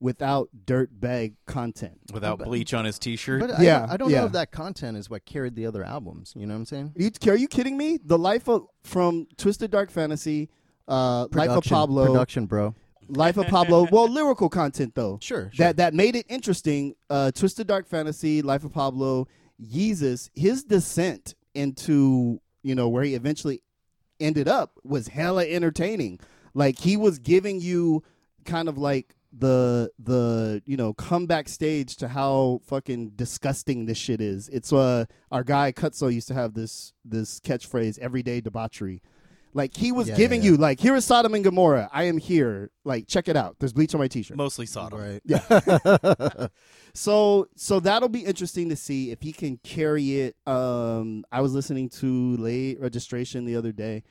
[SPEAKER 1] without dirt bag content
[SPEAKER 2] Without bleach on his T-shirt.
[SPEAKER 3] But I
[SPEAKER 1] Yeah,
[SPEAKER 3] don't, I don't
[SPEAKER 1] yeah.
[SPEAKER 3] know if that content is what carried the other albums. You know what I'm saying?
[SPEAKER 1] are you, are you kidding me the life of from twisted dark fantasy uh, life of pablo
[SPEAKER 3] production, bro.
[SPEAKER 1] Life of Pablo. Well, lyrical content though.
[SPEAKER 3] Sure, sure.
[SPEAKER 1] That that made it interesting. Uh, Twisted Dark Fantasy, Life of Pablo, Yeezus, his descent into you know where he eventually ended up was hella entertaining. Like he was giving you kind of like the the you know comeback stage to how fucking disgusting this shit is. It's uh our guy Cutso used to have this this catchphrase everyday debauchery. Like he was
[SPEAKER 3] Yeah,
[SPEAKER 1] giving
[SPEAKER 3] yeah,
[SPEAKER 1] you like here is Sodom and Gomorrah. I am here. Like check it out. There's bleach on my t-shirt.
[SPEAKER 2] Mostly Sodom.
[SPEAKER 3] Right.
[SPEAKER 1] Yeah. so so that'll be interesting to see if he can carry it. Um, I was listening to late registration the other day,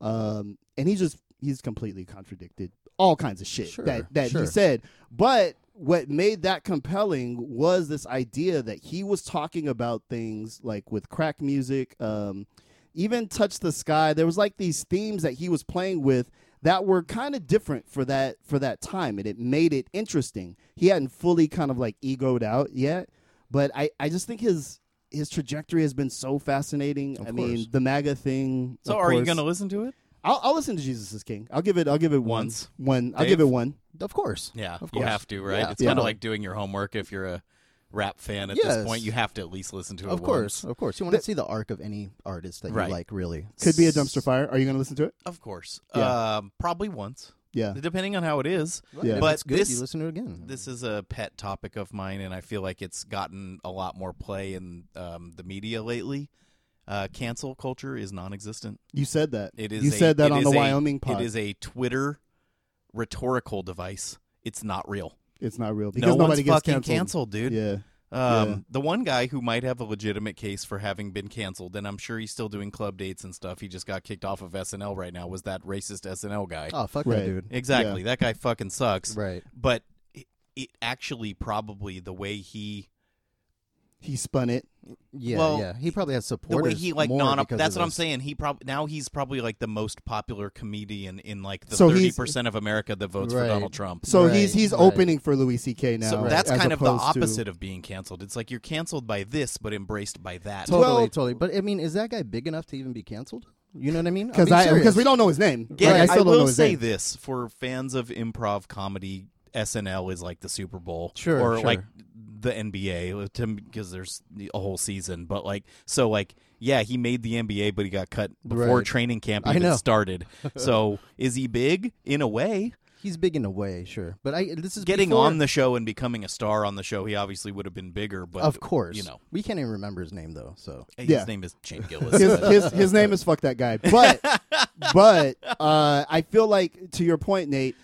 [SPEAKER 1] um, and he just he's completely contradicted all kinds of shit
[SPEAKER 3] Sure,
[SPEAKER 1] that that he said. But what made that compelling was this idea that he was talking about things like with crack music, um, even touch the sky. There was like these themes that he was playing with that were kind of different for that for that time and it made it interesting he hadn't fully kind of like egoed out yet but i i just think his his trajectory has been so fascinating
[SPEAKER 3] Of
[SPEAKER 1] i mean the maga thing
[SPEAKER 2] So
[SPEAKER 1] of
[SPEAKER 2] are you going to listen to it?
[SPEAKER 1] I'll, I'll listen to jesus is king i'll give it i'll give it one.
[SPEAKER 2] Once.
[SPEAKER 1] one i'll give it one
[SPEAKER 3] Of course.
[SPEAKER 2] Yeah,
[SPEAKER 3] Of
[SPEAKER 2] you have to, right?
[SPEAKER 3] Yeah,
[SPEAKER 2] it's
[SPEAKER 1] yeah.
[SPEAKER 2] kind of like doing your homework if you're a rap fan at this point. You have to at least listen to it
[SPEAKER 3] Of course,
[SPEAKER 2] once.
[SPEAKER 3] of course. You want to see the arc of any artist that
[SPEAKER 2] Right.
[SPEAKER 3] you like, really.
[SPEAKER 1] could be a dumpster fire are you gonna listen to it
[SPEAKER 2] Of course.
[SPEAKER 1] Yeah.
[SPEAKER 2] Um, probably once,
[SPEAKER 1] yeah
[SPEAKER 2] depending on how it is.
[SPEAKER 1] Yeah.
[SPEAKER 3] If
[SPEAKER 2] But
[SPEAKER 3] it's good,
[SPEAKER 2] this-
[SPEAKER 3] you listen to it again.
[SPEAKER 2] This is a pet topic of mine, and I feel like it's gotten a lot more play in um, the media lately. Uh, cancel culture is non-existent.
[SPEAKER 1] you said that
[SPEAKER 2] It is.
[SPEAKER 1] you
[SPEAKER 2] a-
[SPEAKER 1] said that on the
[SPEAKER 2] a-
[SPEAKER 1] wyoming pod
[SPEAKER 2] It is a Twitter rhetorical device. It's not real.
[SPEAKER 1] It's not real because
[SPEAKER 2] no
[SPEAKER 1] nobody
[SPEAKER 2] one's
[SPEAKER 1] gets
[SPEAKER 2] fucking
[SPEAKER 1] canceled,
[SPEAKER 2] dude.
[SPEAKER 1] yeah
[SPEAKER 2] Um,
[SPEAKER 1] Yeah.
[SPEAKER 2] The one guy who might have a legitimate case for having been canceled, and I'm sure he's still doing club dates and stuff. He just got kicked off of SNL right now. Was that racist SNL guy?
[SPEAKER 3] oh, fuck
[SPEAKER 1] Right.
[SPEAKER 3] that dude.
[SPEAKER 2] exactly. That guy fucking sucks.
[SPEAKER 3] Right.
[SPEAKER 2] But it, it actually probably the way he
[SPEAKER 1] he spun it
[SPEAKER 3] Yeah,
[SPEAKER 2] Well,
[SPEAKER 3] yeah. He probably has
[SPEAKER 2] the way he like non that's what I'm saying. He probably now he's probably like the most popular comedian in like the thirty
[SPEAKER 1] he's-
[SPEAKER 2] percent of America that votes for Donald Trump.
[SPEAKER 1] so
[SPEAKER 3] Right,
[SPEAKER 1] he's he's
[SPEAKER 3] right.
[SPEAKER 1] opening for louis ck now
[SPEAKER 2] So that's kind of the
[SPEAKER 1] opposed to-
[SPEAKER 2] opposite of being canceled. It's like you're canceled by this, but embraced by that.
[SPEAKER 3] Totally,
[SPEAKER 1] Well-
[SPEAKER 3] totally. But I mean, is that guy big enough to even be canceled? You know what I mean?
[SPEAKER 1] because I because we don't know his name.
[SPEAKER 2] Yeah,
[SPEAKER 1] I
[SPEAKER 2] I,
[SPEAKER 1] don't
[SPEAKER 2] will
[SPEAKER 1] know
[SPEAKER 2] say
[SPEAKER 1] name.
[SPEAKER 2] this for fans of improv comedy. SNL is like the Super Bowl,
[SPEAKER 3] Sure,
[SPEAKER 2] or
[SPEAKER 3] sure.
[SPEAKER 2] like the NBA, because there's a whole season. But like, so like, yeah, he made the NBA, but he got cut before
[SPEAKER 3] Right.
[SPEAKER 2] training camp even started. so is he big in a way?
[SPEAKER 3] He's big in a way, sure. But I this is
[SPEAKER 2] Getting
[SPEAKER 3] before-
[SPEAKER 2] on the show and becoming a star on the show, he obviously would have been bigger. But
[SPEAKER 3] Of course,
[SPEAKER 2] you know,
[SPEAKER 3] we can't even remember his name though. So
[SPEAKER 2] his
[SPEAKER 1] Yeah.
[SPEAKER 2] name is Shane Gillis.
[SPEAKER 1] his, his his name is fuck that guy. But but uh, I feel like to your point, Nate,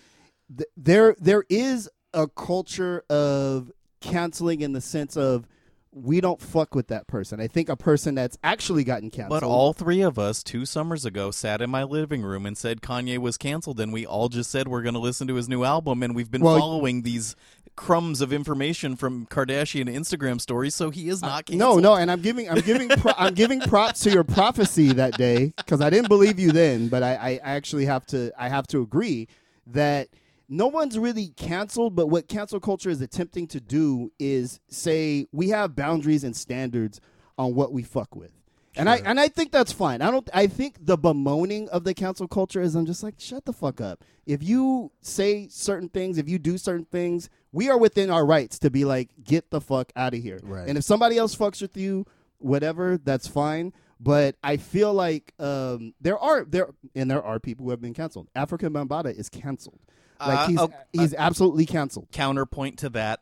[SPEAKER 1] th- there there is a culture of canceling in the sense of we don't fuck with that person. I think a person that's actually gotten canceled.
[SPEAKER 2] But all three of us two summers ago sat in my living room and said Kanye was canceled, and we all just said we're going to listen to his new album, and we've been
[SPEAKER 1] Well,
[SPEAKER 2] following these crumbs of information from Kardashian Instagram stories, so he is not
[SPEAKER 1] Uh, no, no, and I'm giving I'm giving pro- I'm giving props to your prophecy that day because I didn't believe you then, but I, I actually have to I have to agree that no one's really canceled. But what cancel culture is attempting to do is say we have boundaries and standards on what we fuck with. And I and I think that's fine. I don't. I think the bemoaning of the cancel culture is I'm just like shut the fuck up. If you say certain things, if you do certain things, we are within our rights to be like get the fuck out of here.
[SPEAKER 3] Right.
[SPEAKER 1] And if somebody else fucks with you, whatever, that's fine. But I feel like um, there are there and there are people who have been canceled. Afrika Bambaataa is canceled. Like
[SPEAKER 2] Uh,
[SPEAKER 1] he's
[SPEAKER 2] oh,
[SPEAKER 1] he's absolutely canceled.
[SPEAKER 2] Counterpoint to that,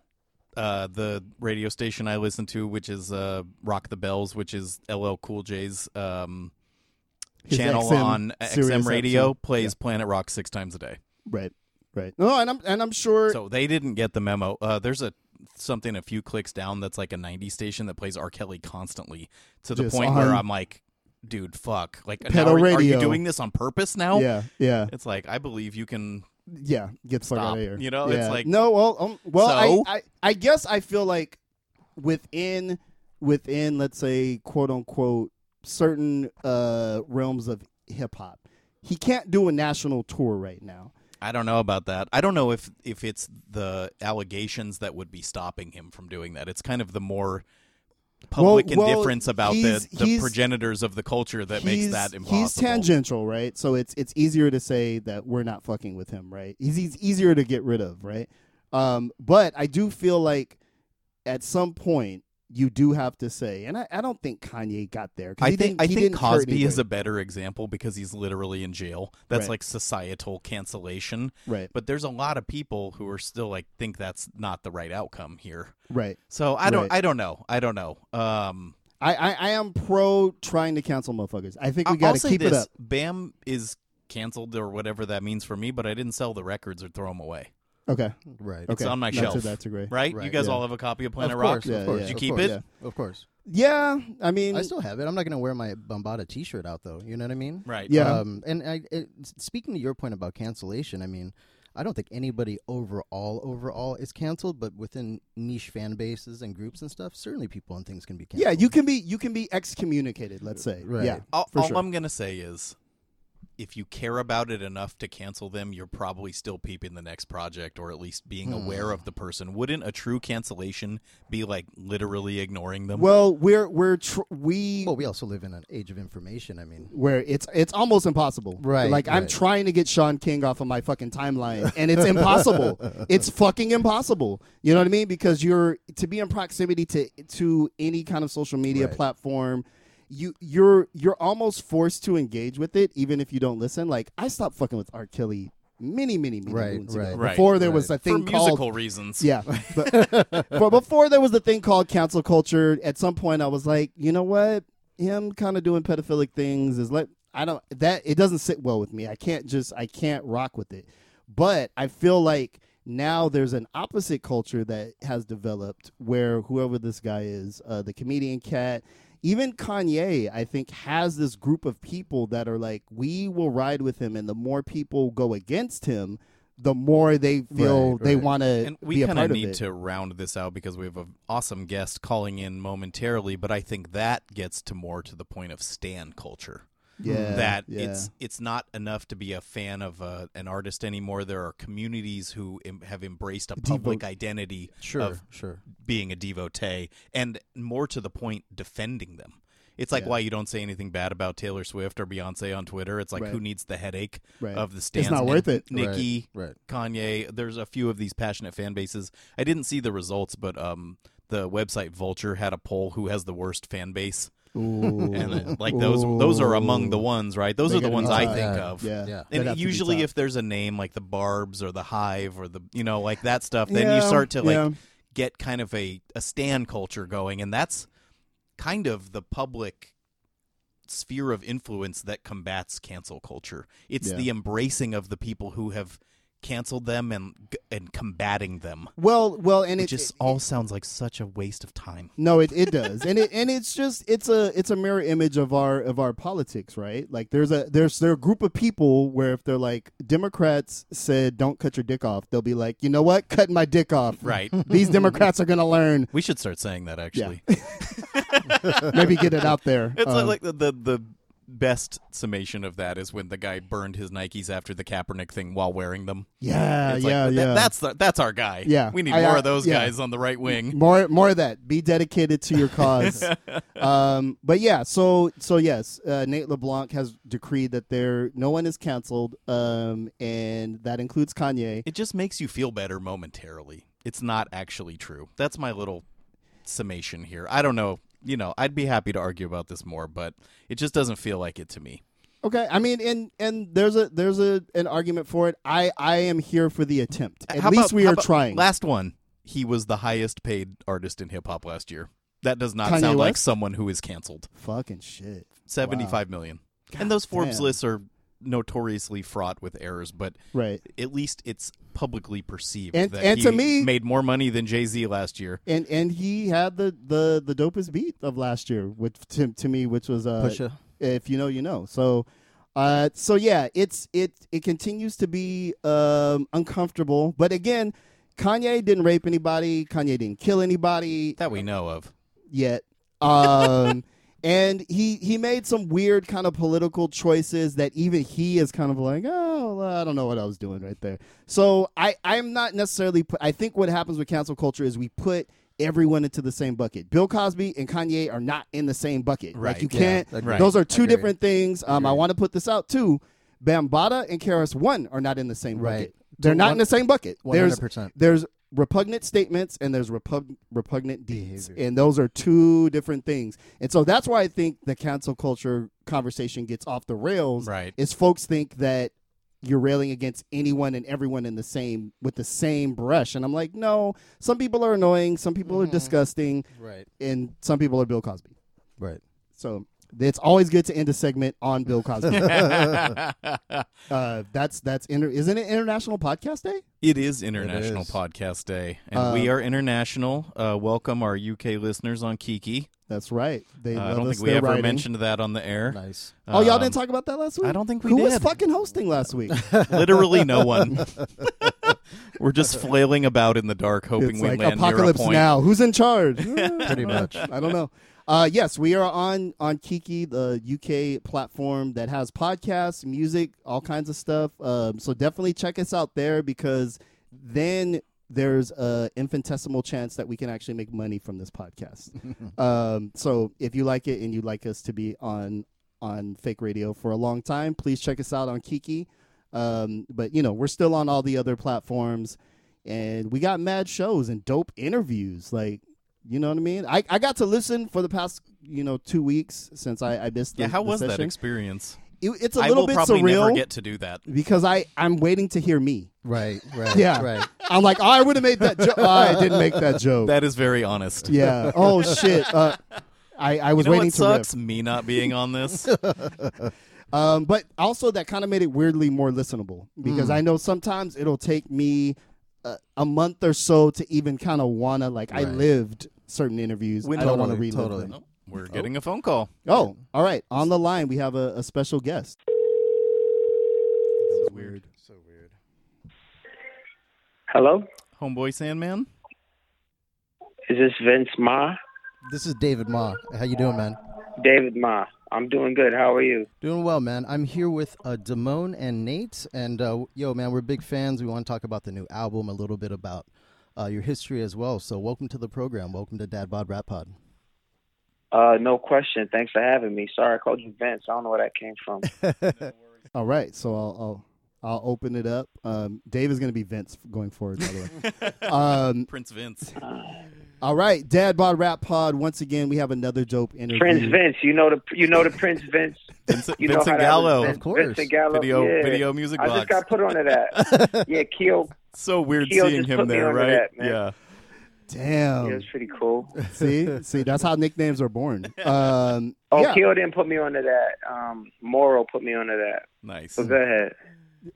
[SPEAKER 2] uh, the radio station I listen to, which is uh, Rock the Bells, which is LL Cool J's um,
[SPEAKER 1] His
[SPEAKER 2] channel
[SPEAKER 1] XM
[SPEAKER 2] on XM radio,
[SPEAKER 1] XM.
[SPEAKER 2] plays Planet Rock six times a day.
[SPEAKER 1] Right. Right. No, and I'm and I'm sure
[SPEAKER 2] So they didn't get the memo. Uh, there's a something a few clicks down that's like a 90 station that plays R. Kelly constantly to the
[SPEAKER 1] Just
[SPEAKER 2] point where I'm like, dude, fuck. Like, now are you doing this on purpose now?
[SPEAKER 1] Yeah, yeah,
[SPEAKER 2] It's like I believe you can.
[SPEAKER 1] Yeah. Get the fuck
[SPEAKER 2] Stop.
[SPEAKER 1] out of here.
[SPEAKER 2] You know,
[SPEAKER 1] Yeah.
[SPEAKER 2] it's like-
[SPEAKER 1] no. Well, um, well,
[SPEAKER 2] So?
[SPEAKER 1] I, I, I guess I feel like within within let's say quote unquote certain uh realms of hip hop, he can't do a national tour right now.
[SPEAKER 2] I don't know about that. I don't know if if it's the allegations that would be stopping him from doing that. It's kind of the more public
[SPEAKER 1] Well- well,
[SPEAKER 2] indifference about the, the
[SPEAKER 1] he's-
[SPEAKER 2] progenitors of the culture that makes that impossible.
[SPEAKER 1] He's tangential, right? So it's it's easier to say that we're not fucking with him, right? He's, he's easier to get rid of, right? Um, but I do feel like at some point you do have to say, and I, I don't think Kanye got there.
[SPEAKER 2] I think I think Cosby is a better example because he's literally in jail. That's
[SPEAKER 1] Right.
[SPEAKER 2] like societal cancellation.
[SPEAKER 1] right,
[SPEAKER 2] But there's a lot of people who are still like think that's not the right outcome here.
[SPEAKER 1] right.
[SPEAKER 2] So I don't
[SPEAKER 1] Right.
[SPEAKER 2] I don't know. I don't know. Um
[SPEAKER 1] I, I, I am pro trying to cancel motherfuckers. I think we got to keep
[SPEAKER 2] this.
[SPEAKER 1] it up.
[SPEAKER 2] Bam is canceled or whatever that means for me, but I didn't sell the records or throw them away.
[SPEAKER 1] Okay,
[SPEAKER 3] Right.
[SPEAKER 1] okay.
[SPEAKER 2] on my
[SPEAKER 1] that's
[SPEAKER 2] shelf.
[SPEAKER 1] A, that's a great.
[SPEAKER 2] Right?
[SPEAKER 3] Right,
[SPEAKER 2] you guys
[SPEAKER 1] yeah.
[SPEAKER 2] all have a copy of Planet
[SPEAKER 3] of
[SPEAKER 2] Rock.
[SPEAKER 1] Yeah,
[SPEAKER 3] of course.
[SPEAKER 1] yeah.
[SPEAKER 2] Did you
[SPEAKER 3] of
[SPEAKER 2] keep
[SPEAKER 3] course,
[SPEAKER 2] it?
[SPEAKER 3] Yeah, of course.
[SPEAKER 1] Yeah, I mean,
[SPEAKER 3] I still have it. I'm not going to wear my Bambaataa T-shirt out though. You know what I mean?
[SPEAKER 2] Right.
[SPEAKER 1] Yeah.
[SPEAKER 3] Um, and I, it, speaking to your point about cancellation, I mean, I don't think anybody overall overall is canceled, but within niche fan bases and groups and stuff, certainly people and things can be canceled.
[SPEAKER 1] yeah, you can be you can be excommunicated. Let's say,
[SPEAKER 3] Right.
[SPEAKER 1] yeah,
[SPEAKER 2] All,
[SPEAKER 1] for
[SPEAKER 2] all
[SPEAKER 1] sure.
[SPEAKER 2] I'm gonna say is, if you care about it enough to cancel them, you're probably still peeping the next project or at least being aware of hmm. the person. Wouldn't a true cancellation be like literally ignoring them?
[SPEAKER 1] Well, we're we're tr- we
[SPEAKER 3] Well, we also live in an age of information. I mean,
[SPEAKER 1] where it's it's almost impossible.
[SPEAKER 3] Right,
[SPEAKER 1] Like I'm trying to get Shaun King off of my fucking timeline, and it's impossible. it's fucking impossible. You know what I mean? Because you're to be in proximity to to any kind of social media
[SPEAKER 3] Right.
[SPEAKER 1] platform. You you're you're almost forced to engage with it, even if you don't listen. Like I stopped fucking with R. Kelly many many many
[SPEAKER 3] Right,
[SPEAKER 1] moons ago.
[SPEAKER 3] right.
[SPEAKER 2] Right,
[SPEAKER 1] Before there was
[SPEAKER 3] right.
[SPEAKER 1] a
[SPEAKER 2] for
[SPEAKER 1] thing
[SPEAKER 2] musical reasons.
[SPEAKER 1] yeah, but, but before there was the thing called cancel culture. At some point, I was like, you know what? Him kind of doing pedophilic things is like I don't that it doesn't sit well with me. I can't just I can't rock with it. But I feel like now there's an opposite culture that has developed where whoever this guy is, uh, the comedian cat. Even Kanye, I think, has this group of people that are like, we will ride with him, and the more people go against him, the more they feel
[SPEAKER 3] Right,
[SPEAKER 1] they
[SPEAKER 3] right.
[SPEAKER 1] want to
[SPEAKER 2] And we kind of
[SPEAKER 1] of
[SPEAKER 2] need to round this out because we have an awesome guest calling in momentarily, but I think that gets to more to the point of stan culture.
[SPEAKER 1] Yeah,
[SPEAKER 2] that
[SPEAKER 1] yeah.
[SPEAKER 2] it's it's not enough to be a fan of uh, an artist anymore. There are communities who Im- have embraced a public identity
[SPEAKER 3] sure,
[SPEAKER 2] of
[SPEAKER 3] sure.
[SPEAKER 2] being a devotee, and more to the point, defending them. It's like
[SPEAKER 1] Yeah.
[SPEAKER 2] why you don't say anything bad about Taylor Swift or Beyonce on Twitter. It's like
[SPEAKER 1] Right.
[SPEAKER 2] who needs the headache
[SPEAKER 1] Right.
[SPEAKER 2] of the stands?
[SPEAKER 1] not worth it.
[SPEAKER 2] Nicki,
[SPEAKER 3] right.
[SPEAKER 2] Kanye. There's a few of these passionate fan bases. I didn't see the results, but um, the website Vulture had a poll who has the worst fan base,
[SPEAKER 1] Ooh.
[SPEAKER 2] and uh, like those those are among the ones, right? Those
[SPEAKER 1] They
[SPEAKER 2] are the ones I
[SPEAKER 1] top.
[SPEAKER 2] think
[SPEAKER 3] Yeah.
[SPEAKER 2] of.
[SPEAKER 1] Yeah,
[SPEAKER 3] Yeah.
[SPEAKER 2] And
[SPEAKER 1] have to
[SPEAKER 2] usually, if there's a name like the Barbs or the Hive or the you know like that stuff, then you start to like
[SPEAKER 1] yeah.
[SPEAKER 2] get kind of a a stan culture going, and that's kind of the public sphere of influence that combats cancel culture. It's
[SPEAKER 1] Yeah.
[SPEAKER 2] the embracing of the people who have canceled them and and combating them.
[SPEAKER 1] Well, well, and
[SPEAKER 2] It just
[SPEAKER 1] it-
[SPEAKER 2] all sounds like such a waste of time.
[SPEAKER 1] No, it, it does, and it and it's just it's a it's a mirror image of our of our politics, right? Like there's a there's there a group of people where if they're like Democrats said don't cut your dick off, they'll be like, you know what, cutting my dick off.
[SPEAKER 2] Right.
[SPEAKER 1] These Democrats are gonna learn.
[SPEAKER 2] We should start saying that actually.
[SPEAKER 1] Maybe get it out there.
[SPEAKER 2] It's
[SPEAKER 1] Um,
[SPEAKER 2] like the, the the best summation of that is when the guy burned his Nikes after the Kaepernick thing while wearing them.
[SPEAKER 1] yeah,
[SPEAKER 2] It's like,
[SPEAKER 1] yeah,
[SPEAKER 2] that-
[SPEAKER 1] yeah.
[SPEAKER 2] that's the, that's our guy.
[SPEAKER 1] Yeah.
[SPEAKER 2] we need
[SPEAKER 1] I-
[SPEAKER 2] more
[SPEAKER 1] I-
[SPEAKER 2] of those
[SPEAKER 1] yeah.
[SPEAKER 2] guys on the right wing.
[SPEAKER 1] more more of that. Be dedicated to your cause. um, but yeah, so so yes, uh, Nate LeBlanc has decreed that there no one is canceled, um, and that includes Kanye.
[SPEAKER 2] It just makes you feel better momentarily. It's not actually true. That's my little summation here. I don't know. You know, I'd be happy to argue about this more, but it just doesn't feel like it to me.
[SPEAKER 1] Okay, I mean, and and there's a there's a an argument for it. I I am here for the attempt. At
[SPEAKER 2] How
[SPEAKER 1] least
[SPEAKER 2] about-
[SPEAKER 1] we are trying.
[SPEAKER 2] Last one, he was the highest paid artist in hip hop last year. That does not
[SPEAKER 1] Kanye
[SPEAKER 2] sound like someone who is canceled.
[SPEAKER 1] Fucking shit.
[SPEAKER 2] Seventy-five million, and those Forbes
[SPEAKER 1] damn.
[SPEAKER 2] lists are notoriously fraught with errors, but
[SPEAKER 1] Right.
[SPEAKER 2] at least it's publicly perceived
[SPEAKER 1] And-
[SPEAKER 2] that
[SPEAKER 1] and
[SPEAKER 2] he
[SPEAKER 1] to me-
[SPEAKER 2] made more money than Jay Z last year.
[SPEAKER 1] And and he had the the the dopest beat of last year, which to to me, which was uh,
[SPEAKER 3] Pusha.
[SPEAKER 1] if you know, you know. So, uh, so yeah, it's it it continues to be um uncomfortable. But again, Kanye didn't rape anybody. Kanye didn't kill anybody.
[SPEAKER 2] That we know of.
[SPEAKER 1] yet. Um, and he he made some weird kind of political choices that even he is kind of like, oh, I don't know what I was doing right there. So I I'm not necessarily. Put, I think what happens with cancel culture is we put everyone into the same bucket. Bill Cosby and Kanye are not in the same bucket.
[SPEAKER 2] Right.
[SPEAKER 1] Like you
[SPEAKER 3] Yeah,
[SPEAKER 1] can't.
[SPEAKER 3] agreed.
[SPEAKER 1] Those are two
[SPEAKER 3] Agreed.
[SPEAKER 1] different things. Um, I want to put this out too. Bambaataa and KRS-One are not in the same
[SPEAKER 3] Right.
[SPEAKER 1] bucket. They're not
[SPEAKER 3] One-
[SPEAKER 1] in the same bucket. There's
[SPEAKER 3] 100%.
[SPEAKER 1] there's repugnant statements and there's repug- repugnant deeds
[SPEAKER 3] Behavior.
[SPEAKER 1] and those are two different things and so that's why i think the cancel culture conversation gets off the rails
[SPEAKER 2] Right.
[SPEAKER 1] is folks think that you're railing against anyone and everyone in the same with the same brush and i'm like no some people are annoying some people are mm-hmm. disgusting
[SPEAKER 3] Right.
[SPEAKER 1] and some people are bill cosby
[SPEAKER 3] Right.
[SPEAKER 1] so it's always good to end a segment on bill cosby uh, that's that's inter- isn't it international podcast day
[SPEAKER 2] It is International
[SPEAKER 3] is.
[SPEAKER 2] Podcast Day, and
[SPEAKER 1] Uh,
[SPEAKER 2] we are international. Uh, welcome our UK listeners on Kiki.
[SPEAKER 1] that's right they
[SPEAKER 2] Uh, I
[SPEAKER 1] love
[SPEAKER 2] don't
[SPEAKER 1] us
[SPEAKER 2] think we
[SPEAKER 1] their
[SPEAKER 2] ever
[SPEAKER 1] writing.
[SPEAKER 2] mentioned that on the air.
[SPEAKER 3] Nice.
[SPEAKER 1] Oh, y'all
[SPEAKER 2] Um,
[SPEAKER 1] didn't talk about that last week?
[SPEAKER 2] I don't think we
[SPEAKER 1] Who was
[SPEAKER 2] did.
[SPEAKER 1] fucking hosting last week?
[SPEAKER 2] Literally no one. We're just flailing about in the dark, hoping
[SPEAKER 1] it's
[SPEAKER 2] we
[SPEAKER 1] like
[SPEAKER 2] land near a
[SPEAKER 1] apocalypse
[SPEAKER 2] point.
[SPEAKER 1] now. Who's in charge?
[SPEAKER 3] Pretty much.
[SPEAKER 1] I don't know. Uh, yes, we are on on Kiki, the UK platform that has podcasts, music, all kinds of stuff. Um, so definitely check us out there because then there's a infinitesimal chance that we can actually make money from this podcast. um, so if you like it and you'd like us to be on on fake radio for a long time, please check us out on Kiki. Um, but you know, we're still on all the other platforms and we got mad shows and dope interviews. Like, you know what I mean? I, I got to listen for the past, you know, two weeks since I, I missed the,
[SPEAKER 2] Yeah, how
[SPEAKER 1] the
[SPEAKER 2] was that experience?
[SPEAKER 1] It- it's a
[SPEAKER 2] I
[SPEAKER 1] little
[SPEAKER 2] will
[SPEAKER 1] bit
[SPEAKER 2] probably
[SPEAKER 1] surreal
[SPEAKER 2] never get to do that.
[SPEAKER 1] because I, I'm waiting to hear me.
[SPEAKER 3] Right. Right.
[SPEAKER 1] Yeah.
[SPEAKER 3] Right.
[SPEAKER 1] I'm like, oh, I would have made that joke. Oh, I didn't make that joke.
[SPEAKER 2] That is very honest.
[SPEAKER 1] yeah. Oh, shit. Uh, I, I was
[SPEAKER 2] You know
[SPEAKER 1] waiting
[SPEAKER 2] what
[SPEAKER 1] to riff.
[SPEAKER 2] sucks? Me not being on this.
[SPEAKER 1] Um, but also that kind of made it weirdly more listenable because I know sometimes it'll take me a, a month or so to even kind of wanna like I lived certain interviews.
[SPEAKER 2] When-
[SPEAKER 1] I don't want to
[SPEAKER 3] Totally,
[SPEAKER 1] relive
[SPEAKER 3] totally.
[SPEAKER 1] them.
[SPEAKER 2] Oh, we're getting a phone call.
[SPEAKER 1] Oh, all right. On the line, we have a, a special guest.
[SPEAKER 2] This is weird.
[SPEAKER 3] So weird.
[SPEAKER 4] Hello,
[SPEAKER 2] Homeboy Sandman?
[SPEAKER 4] is this Vince Ma?
[SPEAKER 3] This is David Ma. How you doing, man?
[SPEAKER 4] David Ma. I'm doing good. How are you?
[SPEAKER 3] Doing well, man. I'm here with uh, Damone and Nate, and uh, yo, man, we're big fans. We want to talk about the new album, a little bit about uh, your history as well. So, welcome to the program. Welcome to Dad Bod Rap Pod.
[SPEAKER 4] Uh, no question. Thanks for having me. Sorry, I called you Vince. I don't know where that came from.
[SPEAKER 1] All right, so I'll I'll, I'll open it up. Um, Dave is going to be Vince going forward. By the way. um,
[SPEAKER 2] Prince Vince.
[SPEAKER 1] all right, Dad Bod Rap Pod. Once again, we have another dope interview.
[SPEAKER 4] Prince Vince. You know the you know the Prince Vince.
[SPEAKER 2] Vincent,
[SPEAKER 4] You know
[SPEAKER 2] Vincent Gallo.
[SPEAKER 4] was,
[SPEAKER 3] Of course.
[SPEAKER 4] Vincent Gallo.
[SPEAKER 2] Video
[SPEAKER 4] yeah.
[SPEAKER 2] video music
[SPEAKER 4] I
[SPEAKER 2] box.
[SPEAKER 4] just got put onto that. yeah, Keo.
[SPEAKER 2] So weird
[SPEAKER 4] Keo
[SPEAKER 2] seeing him there, right?
[SPEAKER 4] that,
[SPEAKER 2] yeah.
[SPEAKER 1] Damn.
[SPEAKER 4] Yeah, it's pretty cool.
[SPEAKER 1] see, see, that's how nicknames are born. Um,
[SPEAKER 4] Oh,
[SPEAKER 1] yeah,
[SPEAKER 4] Keo didn't put me onto that. Um, Moro put me onto that.
[SPEAKER 2] Nice.
[SPEAKER 4] So go ahead.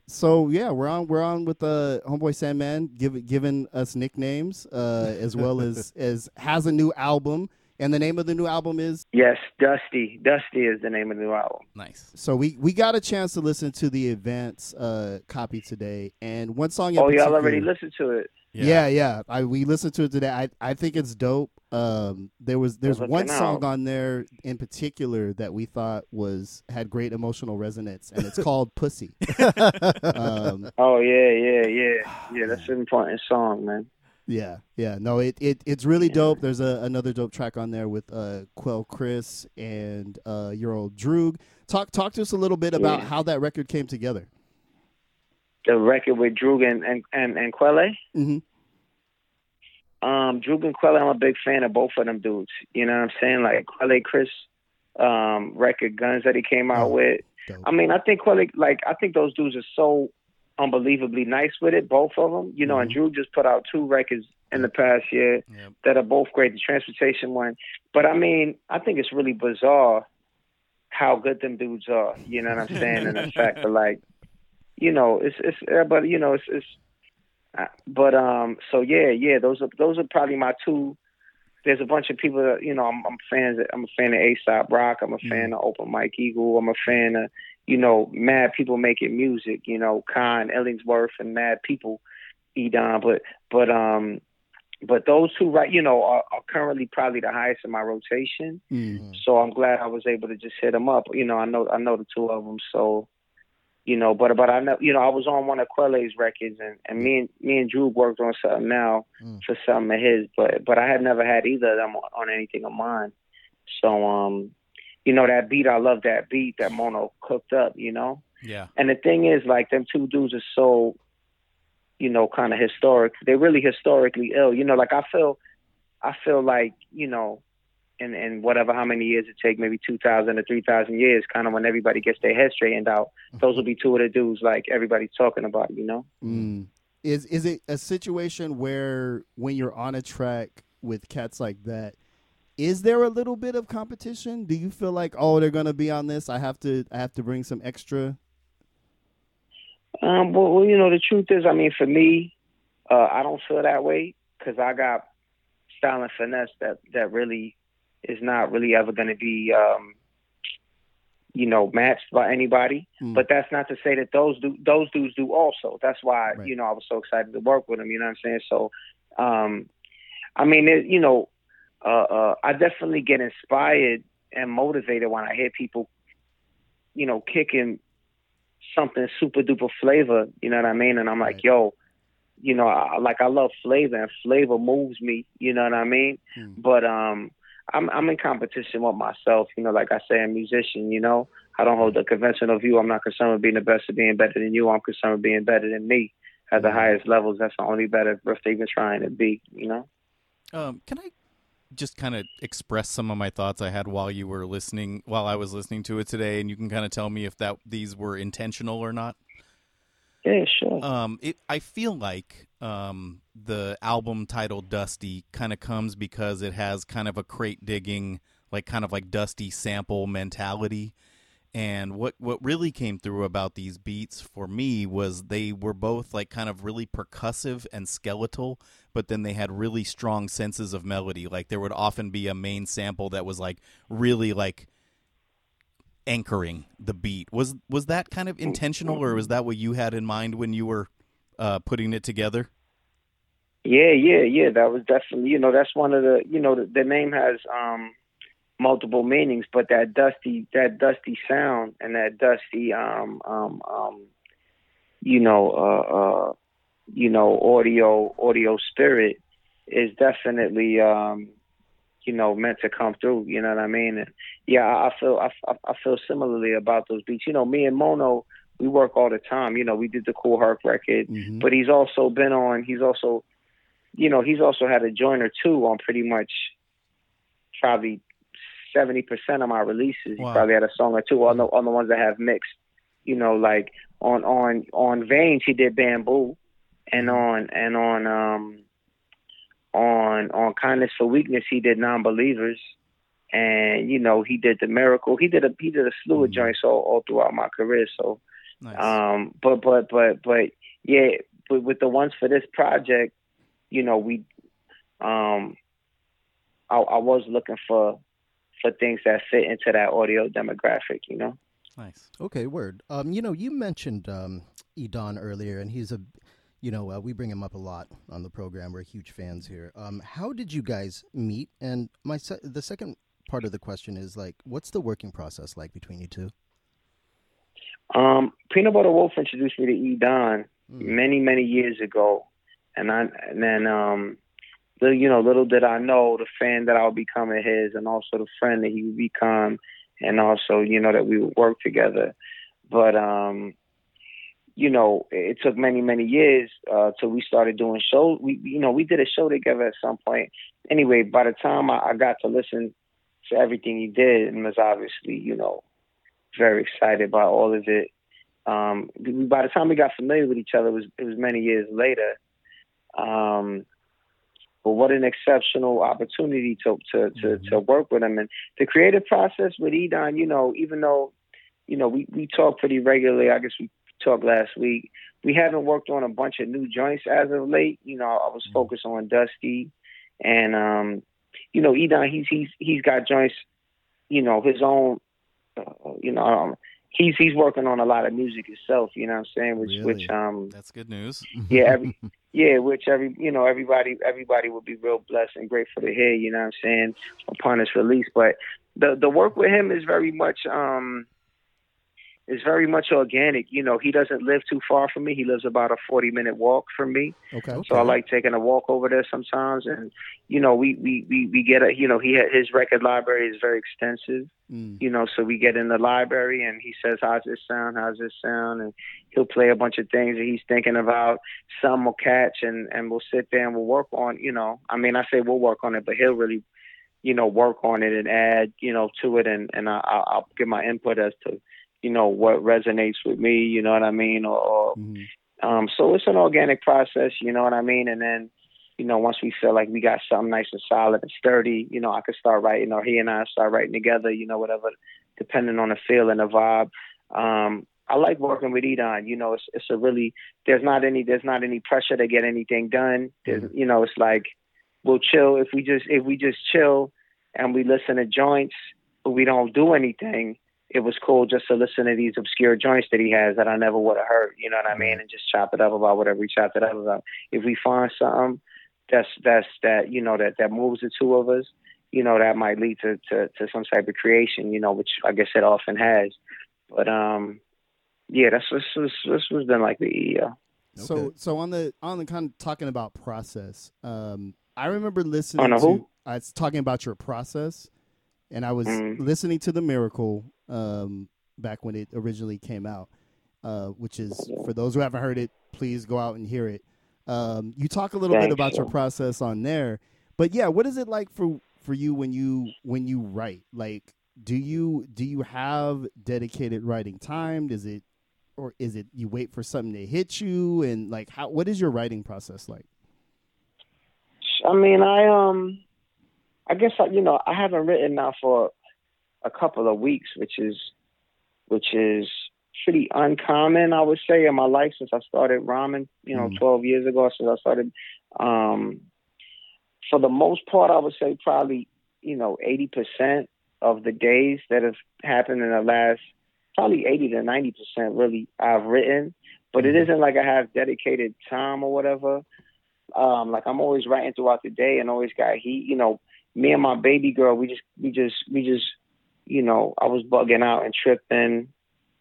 [SPEAKER 1] So yeah, we're on we're on with the uh, homeboy Sandman, give, giving us nicknames, uh, as well as as has a new album, and the name of the new album is.
[SPEAKER 4] Yes, Dusty. Dusty is the name of the new album.
[SPEAKER 2] Nice.
[SPEAKER 1] So we we got a chance to listen to the advance uh, copy today, and one song. In
[SPEAKER 4] Oh, y'all already listened to it.
[SPEAKER 1] Yeah, yeah. I we listened to it today. I I think it's dope. Um, there was there's one song
[SPEAKER 4] out.
[SPEAKER 1] on there in particular that we thought was had great emotional resonance, and it's called "Pussy." um,
[SPEAKER 4] Oh yeah, yeah, yeah, yeah. That's an important song, man.
[SPEAKER 1] Yeah, yeah. No, it, it it's really dope. There's a another dope track on there with uh Quelle Chris and uh your old Droog. Talk talk to us a little bit about
[SPEAKER 4] Yeah.
[SPEAKER 1] how that record came together.
[SPEAKER 4] The record with Droog and and and, and Quelle.
[SPEAKER 1] hmm
[SPEAKER 4] Um, Droog and Quelle, I'm a big fan of both of them dudes. You know what I'm saying? Like Quelle Chris, um, record Guns that he came out
[SPEAKER 1] Oh,
[SPEAKER 4] with.
[SPEAKER 1] dope.
[SPEAKER 4] I mean, I think Quelle, like I think those dudes are so unbelievably nice with it, both of them. You know, and Droog just put out two records in the past year
[SPEAKER 2] Yep.
[SPEAKER 4] that are both great. The transportation one, but I mean, I think it's really bizarre how good them dudes are. You know what I'm saying? and the fact that like, you know, it's it's uh, but you know it's it's. Uh, but um, so yeah, yeah, those are those are probably my two. There's a bunch of people that you know I'm, I'm fans. Of, I'm a fan of Aesop Rock. I'm a fan of Open Mike Eagle. I'm a fan of you know mad people making music. You know Khan Ellingsworth and mad people. Edan, but but um, but those who right, you know, are, are currently probably the highest in my rotation.
[SPEAKER 1] Mm.
[SPEAKER 4] So I'm glad I was able to just hit them up. You know, I know I know the two of them, so you know, but but I know you know I was on one of Quelle's records, and and me and me and Droog worked on something now
[SPEAKER 3] Mm.
[SPEAKER 4] for something of his, but but I had never had either of them on, on anything of mine. So um, you know that beat, I love that beat that Mono cooked up. You know.
[SPEAKER 2] Yeah.
[SPEAKER 4] And the thing is, like, them two dudes are so, you know, kind of historic. They're really historically ill. You know, like I feel, I feel like, you know, in whatever how many years it take, maybe two thousand or three thousand years, kind of when everybody gets their head straightened out, those will be two of the dudes like everybody's talking about. You know.
[SPEAKER 1] Mm. Is is it a situation where when you're on a track with cats like that, is there a little bit of competition? Do you feel like oh they're gonna be on this? I have to I have to bring some extra.
[SPEAKER 4] Um, well, well, you know, the truth is, I mean, for me, uh, I don't feel that way because I got style and finesse that that really is not really ever going to be, um, you know, matched by anybody.
[SPEAKER 1] Mm.
[SPEAKER 4] But that's not to say that those do those dudes do also. That's why
[SPEAKER 1] Right.
[SPEAKER 4] you know I was so excited to work with them. You know what I'm saying? So, um, I mean, it, you know, uh, uh, I definitely get inspired and motivated when I hear people, you know, kicking something super duper flavor. You know what I mean? And I'm like,
[SPEAKER 1] Right.
[SPEAKER 4] yo, you know, I, like I love flavor and flavor moves me. You know what I mean?
[SPEAKER 1] Mm.
[SPEAKER 4] But um, I'm I'm in competition with myself. You know, like I say, I'm a musician. You know, I don't hold the conventional view. I'm not concerned with being the best or being better than you. I'm concerned with being better than me at the
[SPEAKER 1] Mhm.
[SPEAKER 4] highest levels. That's the only better they're even trying to be. You know.
[SPEAKER 2] Um, can I just kind of express some of my thoughts I had while you were listening, while I was listening to it today, and you can kind of tell me if that these were intentional or not.
[SPEAKER 4] Yeah, sure.
[SPEAKER 2] Um, it I feel like um the album titled Dusty kind of comes because it has kind of a crate digging, like kind of like Dusty sample mentality. And what what really came through about these beats for me was they were both like kind of really percussive and skeletal, but then they had really strong senses of melody. Like there would often be a main sample that was like really like anchoring the beat. Was was that kind of intentional, or was that what you had in mind when you were uh, putting it together?
[SPEAKER 4] Yeah, yeah, yeah. That was definitely, you know, that's one of the, you know, the, the name has um multiple meanings, but that dusty, that dusty sound and that dusty, um, um, um, you know, uh, uh, you know, audio, audio spirit is definitely, um, you know, meant to come through. You know what I mean? And yeah, I, I feel, I, I feel similarly about those beats. You know, me and Mono, we work all the time. You know, we did the Kool Herc record
[SPEAKER 1] Mhm.
[SPEAKER 4] but he's also been on he's also you know he's also had a joint or two on pretty much probably 70% of my releases he probably had a song or two on the on the ones that have mixed you know like on on on veins he did bamboo and on and on um on on kindness for weakness he did non-believers and you know he did the miracle he did a he did a slew of
[SPEAKER 1] Mhm.
[SPEAKER 4] joints all, all throughout my career so
[SPEAKER 2] Nice.
[SPEAKER 4] Um, but but but but yeah, but with the ones for this project, you know, we um, I, I was looking for for things that fit into that audio demographic, you know.
[SPEAKER 2] nice.
[SPEAKER 3] Okay, word. Um, you know, you mentioned um, Edan earlier, and he's a, you know, uh, we bring him up a lot on the program. We're huge fans here. Um, how did you guys meet? And my se- the second part of the question is like, what's the working process like between you two?
[SPEAKER 4] Um, Peanut Butter Wolf introduced me to E Don
[SPEAKER 3] Mm.
[SPEAKER 4] many many years ago, and I and then um, the you know little did I know the fan that I would become of his, and also the friend that he would become, and also you know that we would work together. But um, you know, it took many many years uh, till we started doing shows. We you know we did a show together at some point. Anyway, by the time I, I got to listen to everything he did, and was obviously you know very excited by all of it. Um, by the time we got familiar with each other, it was it was many years later. Um, but what an exceptional opportunity to to to, to work with him and the creative process with Edan. You know, even though you know we we talk pretty regularly. I guess we talked last week. We haven't worked on a bunch of new joints as of late. You know, I was focused on Dusty, and um, you know, Edan. He's he's he's got joints. You know, his own. Uh, you know, um, he's he's working on a lot of music himself. You know what I'm saying? Which
[SPEAKER 3] Really?
[SPEAKER 4] which um
[SPEAKER 2] That's good news.
[SPEAKER 4] yeah every yeah which every you know everybody everybody would be real blessed and grateful to hear. You know what I'm saying upon his release. But the the work with him is very much um is very much organic. You know, he doesn't live too far from me. He lives about a 40 minute walk from me.
[SPEAKER 1] Okay.
[SPEAKER 4] So I like taking a walk over there sometimes, and you know, we we we, we get a you know he his record library is very extensive.
[SPEAKER 1] Mm.
[SPEAKER 4] You know, so we get in the library, and he says, "How's this sound? How's this sound?" And he'll play a bunch of things that he's thinking about. Some will catch, and and we'll sit there and we'll work on. You know, I mean, I say we'll work on it, but he'll really, you know, work on it and add, you know, to it, and and I, I'll, I'll give my input as to, you know, what resonates with me. You know what I mean, or, or
[SPEAKER 1] Mhm.
[SPEAKER 4] um, so it's an organic process, you know what I mean? And then, you know, once we feel like we got something nice and solid and sturdy, you know, I could start writing or he and I start writing together, you know, whatever, depending on the feel and the vibe. Um, I like working with Edan. You know, it's it's a really there's not any there's not any pressure to get anything done. There's you know, it's like we'll chill if we just if we just chill and we listen to joints, but we don't do anything it was cool just to listen to these obscure joints that he has that I never would have heard. You know what I mean? And just chop it up about whatever we chopped it up about. If we find something that's that's that you know that that moves the two of us, you know that might lead to to, to some type of creation. You know, which I guess it often has. But um, yeah, that's this was this was been like the EO.
[SPEAKER 1] So
[SPEAKER 3] Okay.
[SPEAKER 1] so on the on the kind of talking about process, um, I remember listening
[SPEAKER 4] On the
[SPEAKER 1] to
[SPEAKER 4] who?
[SPEAKER 1] I was talking about your process, and I was
[SPEAKER 4] Mhm.
[SPEAKER 1] listening to the Miracle um, back when it originally came out, uh, which is for those who haven't heard it, please go out and hear it. Um, you talk a little bit
[SPEAKER 4] Thanks,
[SPEAKER 1] about your process on there, but yeah, what is it like for for you when you when you write? Like, do you do you have dedicated writing time? Does it or is it you wait for something to hit you and like how what is your writing process like
[SPEAKER 4] I mean, I um, I guess I, you know I haven't written now for a couple of weeks, which is which is pretty uncommon, I would say, in my life since I started rhyming. You know,
[SPEAKER 1] Mm.
[SPEAKER 4] 12 years ago, since I started. Um, for the most part, I would say probably you know 80 percent of the days that have happened in the last probably 80 to 90 percent really I've written, but it isn't like I have dedicated time or whatever um like I'm always writing throughout the day and always got heat. You know, me and my baby girl, we just we just we just you know, I was bugging out and tripping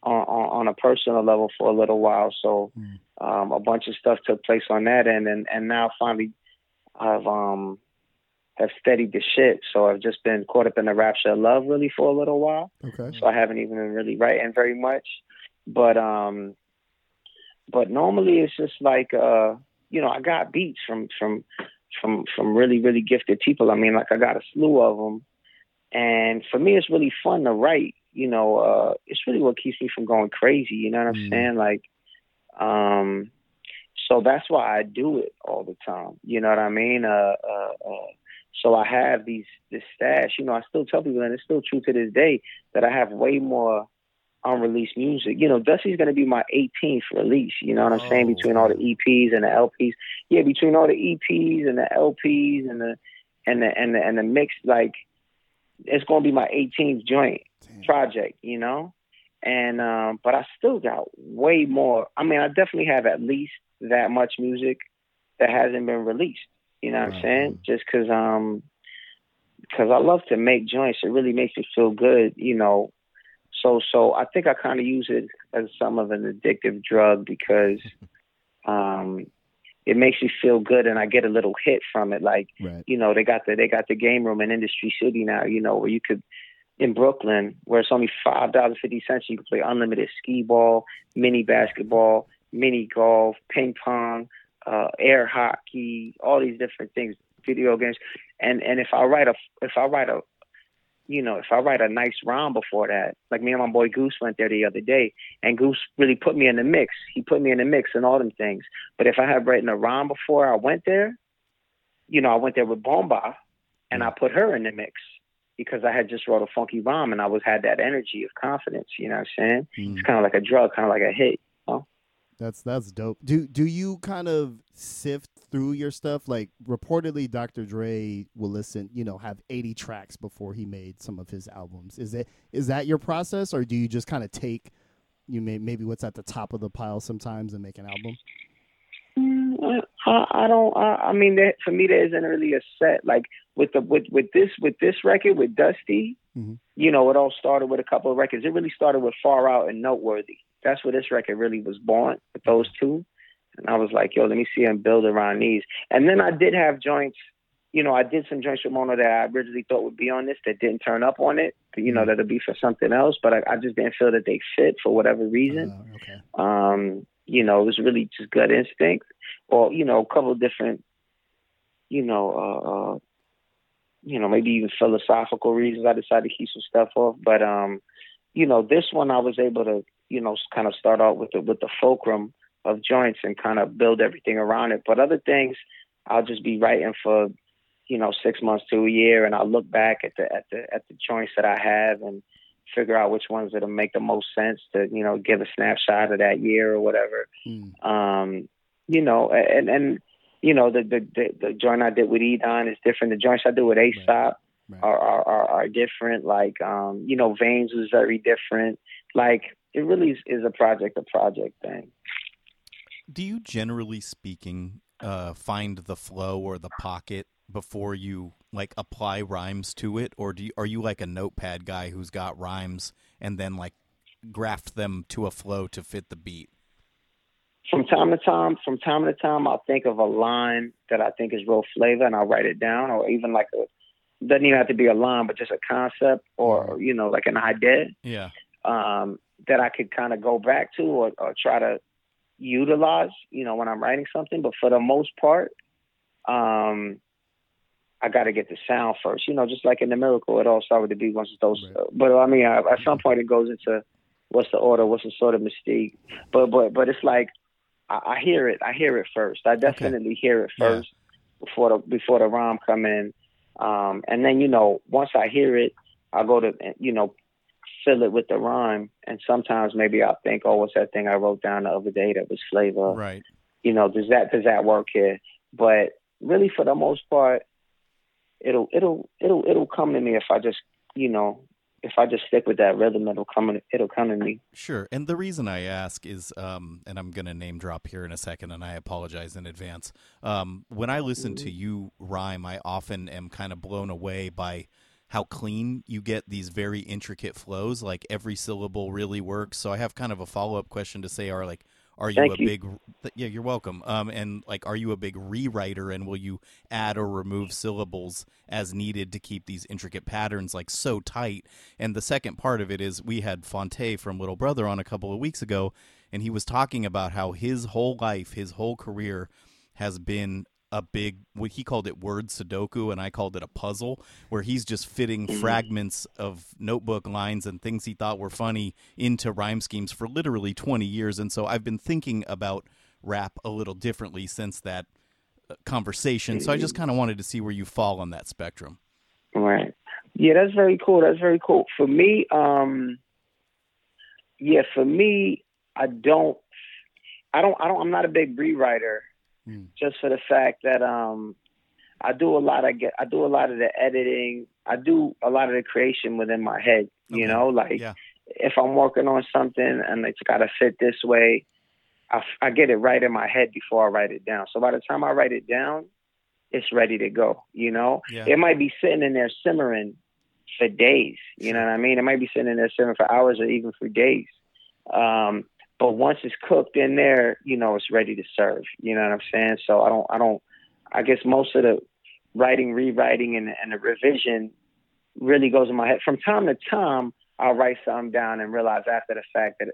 [SPEAKER 4] on on, on a personal level for a little while. So
[SPEAKER 1] Mm.
[SPEAKER 4] um a bunch of stuff took place on that end and and now finally I've um have steadied the shit. So I've just been caught up in the rapture of love really for a little while
[SPEAKER 1] okay
[SPEAKER 4] so I haven't even been really writing very much. But um, but normally it's just like uh, you know, I got beats from from from from really really gifted people. I mean, like I got a slew of them, and for me, it's really fun to write. You know, uh, it's really what keeps me from going crazy. You know what I'm
[SPEAKER 1] Mm.
[SPEAKER 4] saying? Like, um, so that's why I do it all the time. You know what I mean? Uh, uh, uh, so I have these this stash. You know, I still tell people, and it's still true to this day, that I have way more unreleased music. You know, Dusty's going to be my 18th release. You know what I'm saying?
[SPEAKER 2] Oh.
[SPEAKER 4] Between all the EPs and the LPs. Yeah, between all the EPs and the LPs and the and the and the and the mix, like it's going to be my 18th joint
[SPEAKER 1] Damn.
[SPEAKER 4] project. You know, and um, but I still got way more. I mean, I definitely have at least that much music that hasn't been released. You know what I'm
[SPEAKER 1] Right.
[SPEAKER 4] saying? Just because um, because I love to make joints. It really makes me feel good. You know, so so I think I kind of use it as some of an addictive drug because um, it makes me feel good and I get a little hit from it. Like
[SPEAKER 1] Right.
[SPEAKER 4] you know they got the they got the game room in Industry City now. You know where you could in Brooklyn where it's only five dollars fifty cents. You can play unlimited skee ball, mini basketball, mini golf, ping pong, uh, air hockey, all these different things, video games. And and if I write a if I write a you know, if I write a nice rhyme before that, like me and my boy Goose went there the other day, and Goose really put me in the mix. He put me in the mix and all them things. But if I had written a rhyme before I went there, you know, I went there with Bomba, and I put her in the mix because I had just wrote a funky rhyme and I was had that energy of confidence. You know what I'm saying?
[SPEAKER 1] Mm.
[SPEAKER 4] It's kind of like a drug, kind of like a hit.
[SPEAKER 1] That's that's dope. Do do you kind of sift through your stuff? Like reportedly, Dr. Dre will listen, you know, have eighty tracks before he made some of his albums. Is it is that your process, or do you just kind of take you may maybe what's at the top of the pile sometimes and make an album?
[SPEAKER 4] Mm, I, I don't. I, I mean, there, for me, there isn't really a set. Like with the with with this with this record with Dusty,
[SPEAKER 1] Mhm.
[SPEAKER 4] you know, it all started with a couple of records. It really started with Far Out and Noteworthy. That's where this record really was born with those two. And I was like, yo, let me see him build around these. And then I did have joints. You know, I did some joints with Mono that I originally thought would be on this that didn't turn up on it. You know, that'll be for something else. But I, I just didn't feel that they fit for whatever reason
[SPEAKER 1] Uh, okay.
[SPEAKER 4] um, you know, it was really just gut instinct, or you know, a couple of different, you know, uh, uh, you know, maybe even philosophical reasons. I decided to keep some stuff off, but um, you know, this one I was able to, you know, kind of start out with the with the fulcrum of joints and kind of build everything around it. But other things, I'll just be writing for, you know, six months to a year, and I'll look back at the at the at the joints that I have and figure out which ones that'll make the most sense to, you know, give a snapshot of that year or whatever.
[SPEAKER 1] Mm.
[SPEAKER 4] Um, you know, and and you know, the the the, the joint I did with Edan is different. The joints I do with Aesop
[SPEAKER 1] Right.
[SPEAKER 4] are, are are are different. Like um, you know, Veins was very different. Like it really is, is a project a project thing.
[SPEAKER 2] Do you generally speaking uh, find the flow or the pocket before you like apply rhymes to it, or do you, are you like a notepad guy who's got rhymes and then like graft them to a flow to fit the beat?
[SPEAKER 4] From time to time, from time to time, I'll think of a line that I think is real flavor, and I'll write it down, or even like a doesn't even have to be a line, but just a concept, or you know, like an idea.
[SPEAKER 2] Yeah.
[SPEAKER 4] um, that I could kind of go back to or, or try to utilize, you know, when I'm writing something. But for the most part, um, I got to get the sound first. You know, just like in the miracle, it all started with the beat once it's those.
[SPEAKER 1] Right.
[SPEAKER 4] But I mean, at some point, it goes into what's the order, what's the sort of mystique. But but but it's like I, I hear it. I hear it first. I definitely hear it
[SPEAKER 2] Yeah.
[SPEAKER 4] first before the before the rhyme come in. Um, and then you know, once I hear it, I go to you know fill it with the rhyme. And sometimes maybe I'll think, oh, what's that thing I wrote down the other day that was flavor?
[SPEAKER 2] Right.
[SPEAKER 4] You know, does that does that work here? But really, for the most part, it'll it'll it'll it'll come to me if I just you know if I just stick with that rhythm. It'll come it'll come to me.
[SPEAKER 2] Sure. And the reason I ask is, um, and I'm going to name drop here in a second, and I apologize in advance. Um, when I listen to you rhyme, I often am kind of blown away by how clean you get these very intricate flows. Like every syllable really works. So I have kind of a follow up question to say: Are like, are you
[SPEAKER 4] Thank
[SPEAKER 2] a
[SPEAKER 4] you.
[SPEAKER 2] big? Yeah, you're welcome. Um, and like, are you a big rewriter, and will you add or remove syllables as needed to keep these intricate patterns like so tight? And the second part of it is we had Phonte from Little Brother on a couple of weeks ago, and he was talking about how his whole life, his whole career has been a big what he called it word sudoku and I called it a puzzle where he's just fitting fragments of notebook lines and things he thought were funny into rhyme schemes for literally 20 years and so I've been thinking about rap a little differently since that uh, conversation so I just kind of wanted to see where you fall on that spectrum
[SPEAKER 4] Right. Yeah, that's very cool. That's very cool. For me, um, yeah, for me, I don't, I don't, I don't, I'm not a big rewriter,
[SPEAKER 1] Mm.
[SPEAKER 4] just for the fact that um, I do a lot. I get, I do a lot of the editing. I do a lot of the creation within my head. You
[SPEAKER 2] Okay.
[SPEAKER 4] know, like
[SPEAKER 2] Yeah.
[SPEAKER 4] if I'm working on something and it's got to fit this way, I get it right in my head before I write it down. So by the time I write it down, it's ready to go. You know,
[SPEAKER 2] Yeah.
[SPEAKER 4] it might be sitting in there simmering for days. You know what I mean? It might be sitting in there simmering for hours or even for days. Um, but once it's cooked in there, you know, it's ready to serve. You know what I'm saying? So I don't, I don't, I guess most of the writing, rewriting, and, and the revision really goes in my head. From time to time, I'll write something down and realize after the fact that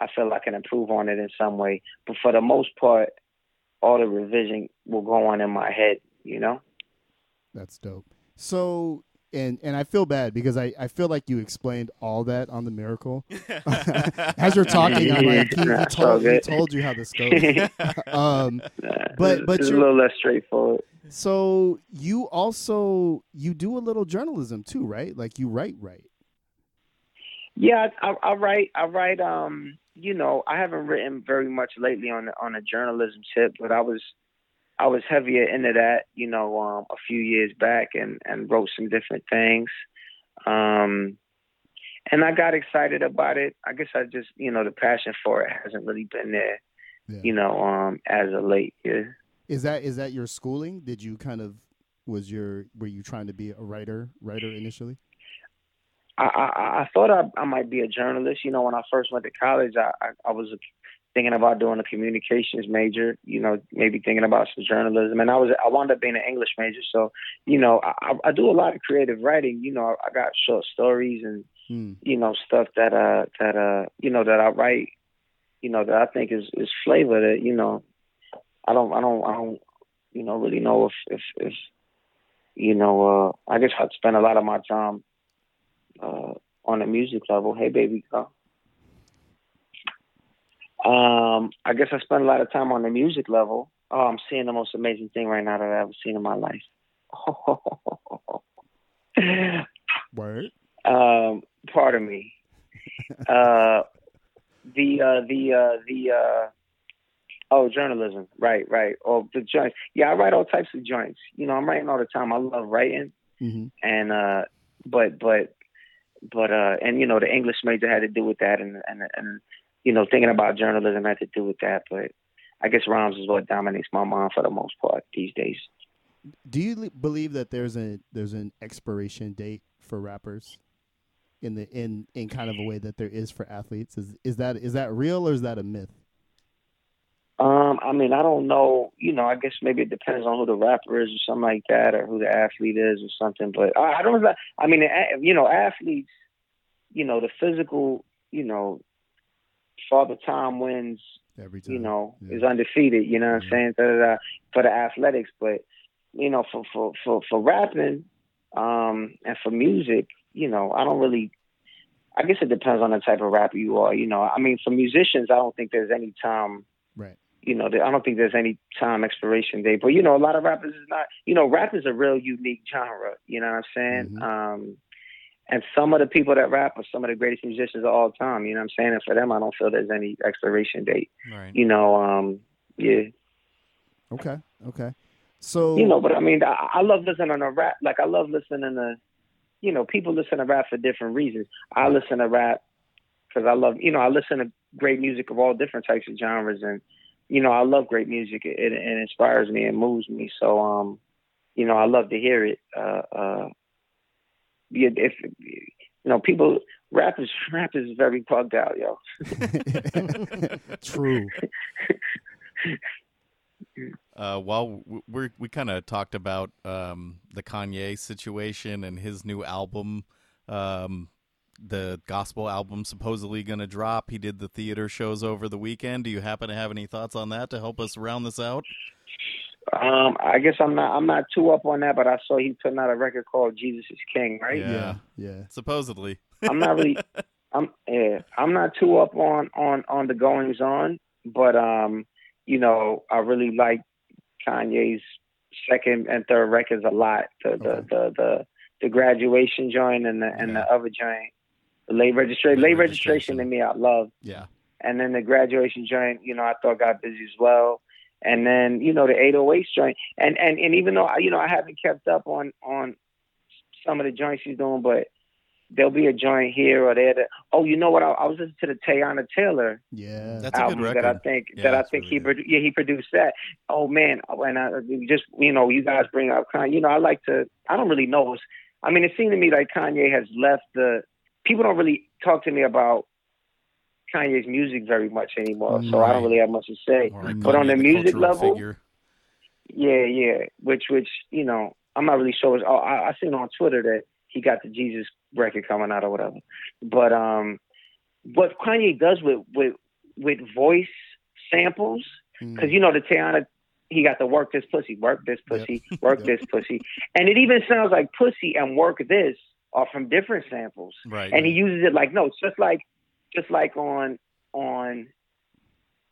[SPEAKER 4] I feel I can improve on it in some way. But for the most part, all the revision will go on in my head. You know?
[SPEAKER 1] That's dope. So, and and I feel bad because I, I feel like you explained all that on the miracle. As you're talking, I'm like, he, he told, he told you how this goes. um,
[SPEAKER 4] Nah,
[SPEAKER 1] But-
[SPEAKER 4] it's-
[SPEAKER 1] but
[SPEAKER 4] it's a
[SPEAKER 1] you're-
[SPEAKER 4] little less straightforward.
[SPEAKER 1] so you also you do a little journalism too, right? Like you write, right?
[SPEAKER 4] Yeah, I, I, I write. I write. Um, you know, I haven't written very much lately on the, on a journalism tip, but I was I was heavier into that. You know, um, a few years back, and and wrote some different things. Um, and I got excited about it. I guess I just, you know, the passion for it hasn't really been there.
[SPEAKER 1] Yeah.
[SPEAKER 4] You know, um, as of late. Yeah.
[SPEAKER 1] Is that is that your schooling? Did you kind of was your were you trying to be a writer writer initially?
[SPEAKER 4] I, I, I thought I, I might be a journalist. You know, when I first went to college, I, I, I was thinking about doing a communications major. You know, maybe thinking about some journalism, and I was I wound up being an English major. So, you know, I, I do a lot of creative writing. You know, I got short stories and
[SPEAKER 1] Hmm.
[SPEAKER 4] you know stuff that uh that uh you know that I write. You know that I think is is flavor that you know I don't I don't I don't you know really know if if if you know uh I guess I'd spend a lot of my time uh, on a music level. Hey, baby, girl. Um, I guess I spend a lot of time on the music level. Oh, I'm seeing the most amazing thing right now that I've ever seen in my life.
[SPEAKER 1] Word.
[SPEAKER 4] um, pardon me. Uh, the uh, the uh, the uh, oh journalism, right, right. Oh, the joints. Yeah, I write all types of joints. You know, I'm writing all the time. I love writing.
[SPEAKER 1] hmm
[SPEAKER 4] and uh but but but uh and you know the english major had to do with that and and and you know thinking about journalism had to do with that but i guess rhymes is what dominates my mind for the most part these days
[SPEAKER 1] Do you believe that there's a there's an expiration date for rappers in the in in kind of a way that there is for athletes? Is is that is that real or is that a myth?
[SPEAKER 4] um i mean i don't know you know i guess maybe it depends on who the rapper is or something like that or who the athlete is or something but i, I don't i mean you know athletes you know the physical you know father time wins
[SPEAKER 1] Every time,
[SPEAKER 4] you know,
[SPEAKER 1] Yeah.
[SPEAKER 4] is undefeated, you know what I'm
[SPEAKER 1] Mhm.
[SPEAKER 4] saying? Da, da, da, for the athletics. But, you know, for, for, for, for rapping, um, and for music, you know, I don't really I guess it depends on the type of rapper you are, you know. I mean for musicians I don't think there's any time
[SPEAKER 1] Right.
[SPEAKER 4] you know, I don't think there's any time expiration date. But you know, a lot of rappers is not you know, rap is a real unique genre, you know what I'm saying?
[SPEAKER 1] Mhm.
[SPEAKER 4] Um and some of the people that rap are some of the greatest musicians of all time, you know what I'm saying? And for them I don't feel there's any expiration date
[SPEAKER 2] Right.
[SPEAKER 4] you know, um, yeah,
[SPEAKER 1] Okay. Okay. So
[SPEAKER 4] you know, but I mean, I, I love listening to rap. Like I love listening to, you know, people listen to rap for different reasons. I listen to rap because I love, you know, I listen to great music of all different types of genres, and you know, I love great music. It, it, it inspires me and moves me. So, um, you know, I love to hear it. Uh, uh, yeah, if you know, people rap is rap is very bugged out, yo.
[SPEAKER 1] True.
[SPEAKER 2] Uh, while we're, we kind of talked about um, the Kanye situation and his new album, um, the gospel album supposedly going to drop. He did the theater shows over the weekend. Do you happen to have any thoughts on that to help us round this out?
[SPEAKER 4] Um, I guess I'm not I'm not too up on that, but I saw he putting out a record called Jesus is King, right?
[SPEAKER 2] Yeah.
[SPEAKER 1] Yeah. Yeah.
[SPEAKER 2] Supposedly.
[SPEAKER 4] I'm not really I'm yeah, I'm not too up on on on the goings on, but um, you know, I really like Kanye's second and third records a lot. The the
[SPEAKER 1] Okay.
[SPEAKER 4] the the, the graduation joint and the and the other joint. The late registration,
[SPEAKER 2] Late
[SPEAKER 4] late registration to me, I love.
[SPEAKER 2] Yeah.
[SPEAKER 4] And then the graduation joint, you know, I thought got busy as well. And then you know the 808 joint, and and and even though I, you know I haven't kept up on on some of the joints he's doing, but there'll be a joint here or there. That, oh, you know what? I, I was listening to the Teyana Taylor
[SPEAKER 1] Yeah.
[SPEAKER 2] That's a good
[SPEAKER 4] album
[SPEAKER 2] record.
[SPEAKER 4] that I think
[SPEAKER 2] Yeah,
[SPEAKER 4] that I think
[SPEAKER 2] really
[SPEAKER 4] he produ- yeah he produced that. Oh man, when I just you know you guys bring up Kanye, you know I like to I don't really know. I mean it seemed to me like Kanye has left the people don't really talk to me about Kanye's music very much anymore, so I don't really have much to say.
[SPEAKER 2] Like
[SPEAKER 4] But on
[SPEAKER 2] Kanye,
[SPEAKER 4] the music level,
[SPEAKER 2] figure.
[SPEAKER 4] Yeah, yeah. Which, which, you know, I'm not really sure. Oh, I, I seen on Twitter that he got the Jesus record coming out or whatever. But um, what Kanye does with with with voice samples,
[SPEAKER 1] Mm.
[SPEAKER 4] because you know the Teyana, he got to work this pussy, work this pussy, work
[SPEAKER 1] Yep.
[SPEAKER 4] this pussy, and it even sounds like pussy and work this are from different samples
[SPEAKER 2] right.
[SPEAKER 4] and he uses it like notes, just like just like on on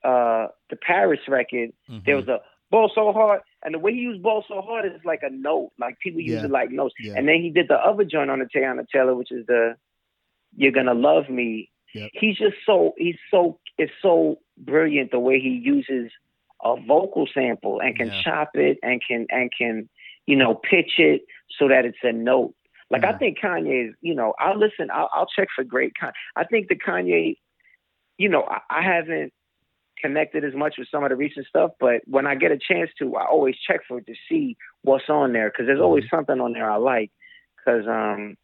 [SPEAKER 4] uh the Paris record,
[SPEAKER 2] Mhm.
[SPEAKER 4] there was a ball so hard, and the way he used ball so hard is like a note, like people use
[SPEAKER 1] Yeah.
[SPEAKER 4] it like notes.
[SPEAKER 1] Yeah.
[SPEAKER 4] And then he did the other joint on the Teyana Taylor, which is the "You're Gonna Love Me."
[SPEAKER 1] Yep.
[SPEAKER 4] He's just so he's so it's so brilliant the way he uses a vocal sample and can
[SPEAKER 2] Yeah.
[SPEAKER 4] chop it and can and can you know pitch it so that it's a note. Like I
[SPEAKER 1] Mhm.
[SPEAKER 4] think Kanye is, you know, I'll listen, I'll, I'll check for great Kanye. I think the Kanye, you know, I, I haven't connected as much with some of the recent stuff, but when I get a chance to, I always check for it to see what's on there because there's always something on there I like. Because um,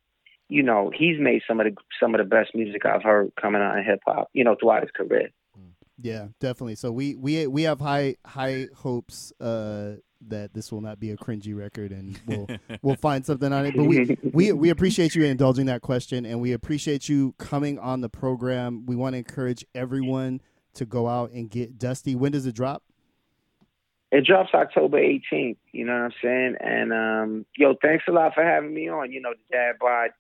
[SPEAKER 4] you know, he's made some of the some of the best music I've heard coming out of hip hop, you know, throughout his career.
[SPEAKER 1] Yeah, definitely. So we we we have high high hopes uh, that this will not be a cringy record, and we'll we'll find something on it. But we we we appreciate you indulging that question, and we appreciate you coming on the program. We want to encourage everyone to go out and get Dusty. When does it drop?
[SPEAKER 4] It drops October 18th. You know what I'm saying? And um, yo, thanks a lot for having me on. You know, the Dad Bod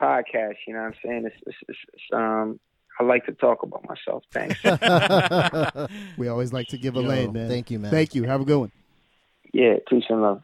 [SPEAKER 4] podcast. You know what I'm saying? It's, it's, it's, it's um, I like to talk about myself. Thanks.
[SPEAKER 1] We always like to give a
[SPEAKER 3] Yo,
[SPEAKER 1] lane, man.
[SPEAKER 3] Thank you, man.
[SPEAKER 1] Thank you. Have a good one.
[SPEAKER 4] Yeah, peace and love.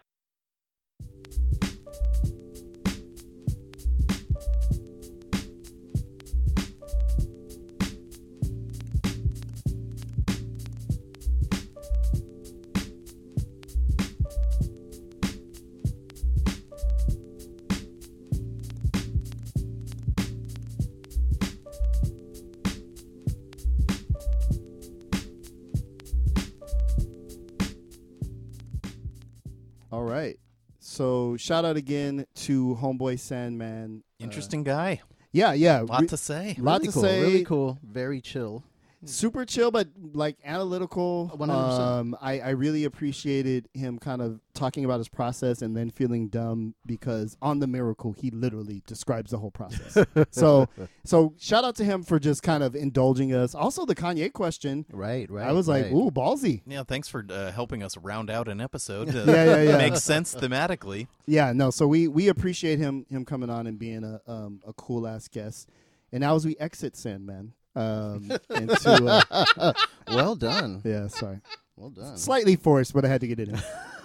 [SPEAKER 1] Right. So shout out again to Homeboy Sandman. Uh,
[SPEAKER 2] Interesting guy.
[SPEAKER 1] yeah, yeah.
[SPEAKER 2] lot
[SPEAKER 1] Re-
[SPEAKER 2] to say.
[SPEAKER 1] lot
[SPEAKER 3] really
[SPEAKER 1] to
[SPEAKER 3] cool,
[SPEAKER 1] say.
[SPEAKER 3] Really cool. Very chill.
[SPEAKER 1] Super chill but like analytical
[SPEAKER 3] 100%.
[SPEAKER 1] um I, I really appreciated him kind of talking about his process and then feeling dumb because on the miracle he literally describes the whole process so so shout out to him for just kind of indulging us also the kanye question
[SPEAKER 3] Right, right.
[SPEAKER 1] i was like
[SPEAKER 3] right.
[SPEAKER 1] ooh ballsy
[SPEAKER 2] Yeah, thanks for uh, helping us round out an episode.
[SPEAKER 1] Yeah, yeah, yeah.
[SPEAKER 2] Makes sense thematically.
[SPEAKER 1] yeah no so we we appreciate him him coming on and being a um a cool ass guest and now as we exit sandman um into uh,
[SPEAKER 3] well done.
[SPEAKER 1] yeah sorry
[SPEAKER 3] Well done.
[SPEAKER 1] slightly forced, but I had to get it in.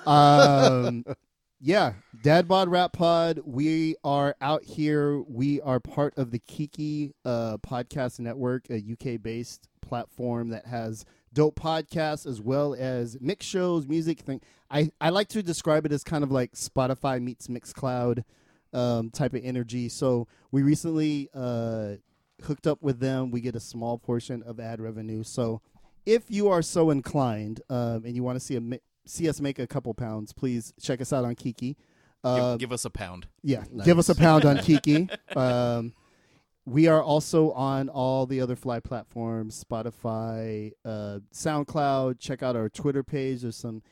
[SPEAKER 1] um, yeah, Dad Bod Rap Pod. We are out here. We are part of the Kiki uh, Podcast Network, a UK based platform that has dope podcasts as well as mix shows, music thing. I, I like to describe it as kind of like Spotify meets Mixcloud um, type of energy. So we recently uh, hooked up with them. We get a small portion of ad revenue. So if you are so inclined um, and you want to see a see us make a couple pounds, please check us out on Kiki. Uh,
[SPEAKER 2] give, give us a pound.
[SPEAKER 1] yeah,
[SPEAKER 3] Nice.
[SPEAKER 1] give us a pound on Kiki. Um, we are also on all the other Fly platforms, Spotify, uh, SoundCloud. Check out our Twitter page. There's some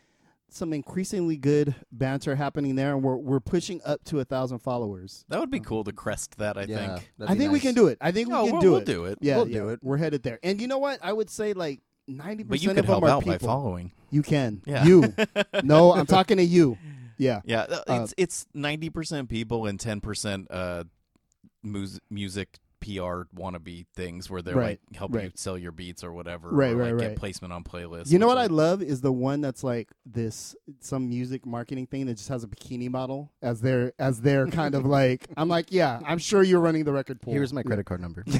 [SPEAKER 1] some increasingly good banter happening there, and we're we're pushing up to a thousand followers.
[SPEAKER 2] That would be cool to crest that, I
[SPEAKER 3] yeah,
[SPEAKER 2] think.
[SPEAKER 3] that'd
[SPEAKER 1] I
[SPEAKER 3] be
[SPEAKER 1] think we
[SPEAKER 3] nice.
[SPEAKER 1] can do it. I think we
[SPEAKER 2] Oh,
[SPEAKER 1] can
[SPEAKER 2] we'll,
[SPEAKER 1] do
[SPEAKER 2] we'll
[SPEAKER 1] it.
[SPEAKER 2] do it.
[SPEAKER 1] Yeah,
[SPEAKER 3] We'll
[SPEAKER 1] yeah,
[SPEAKER 3] do it.
[SPEAKER 1] We're headed there. And you know what? I would say like ninety
[SPEAKER 2] But you
[SPEAKER 1] percent
[SPEAKER 2] could
[SPEAKER 1] of them
[SPEAKER 2] help
[SPEAKER 1] are
[SPEAKER 2] out
[SPEAKER 1] people.
[SPEAKER 2] by following.
[SPEAKER 1] You can.
[SPEAKER 2] Yeah.
[SPEAKER 1] You. no, I'm talking to you. Yeah.
[SPEAKER 2] Yeah, uh,
[SPEAKER 1] Uh,
[SPEAKER 2] it's it's ninety percent people and ten percent uh, mus- music PR wannabe things where they're
[SPEAKER 1] Right,
[SPEAKER 2] like helping you
[SPEAKER 1] right.
[SPEAKER 2] sell your beats or whatever,
[SPEAKER 1] Right,
[SPEAKER 2] or
[SPEAKER 1] right,
[SPEAKER 2] like
[SPEAKER 1] right.
[SPEAKER 2] get placement on playlists.
[SPEAKER 1] You know
[SPEAKER 2] which
[SPEAKER 1] what I
[SPEAKER 2] is-
[SPEAKER 1] love is the one that's like this some music marketing thing that just has a bikini model as their as their kind of like I'm like yeah I'm sure you're running the record pool.
[SPEAKER 3] Here's my credit card number.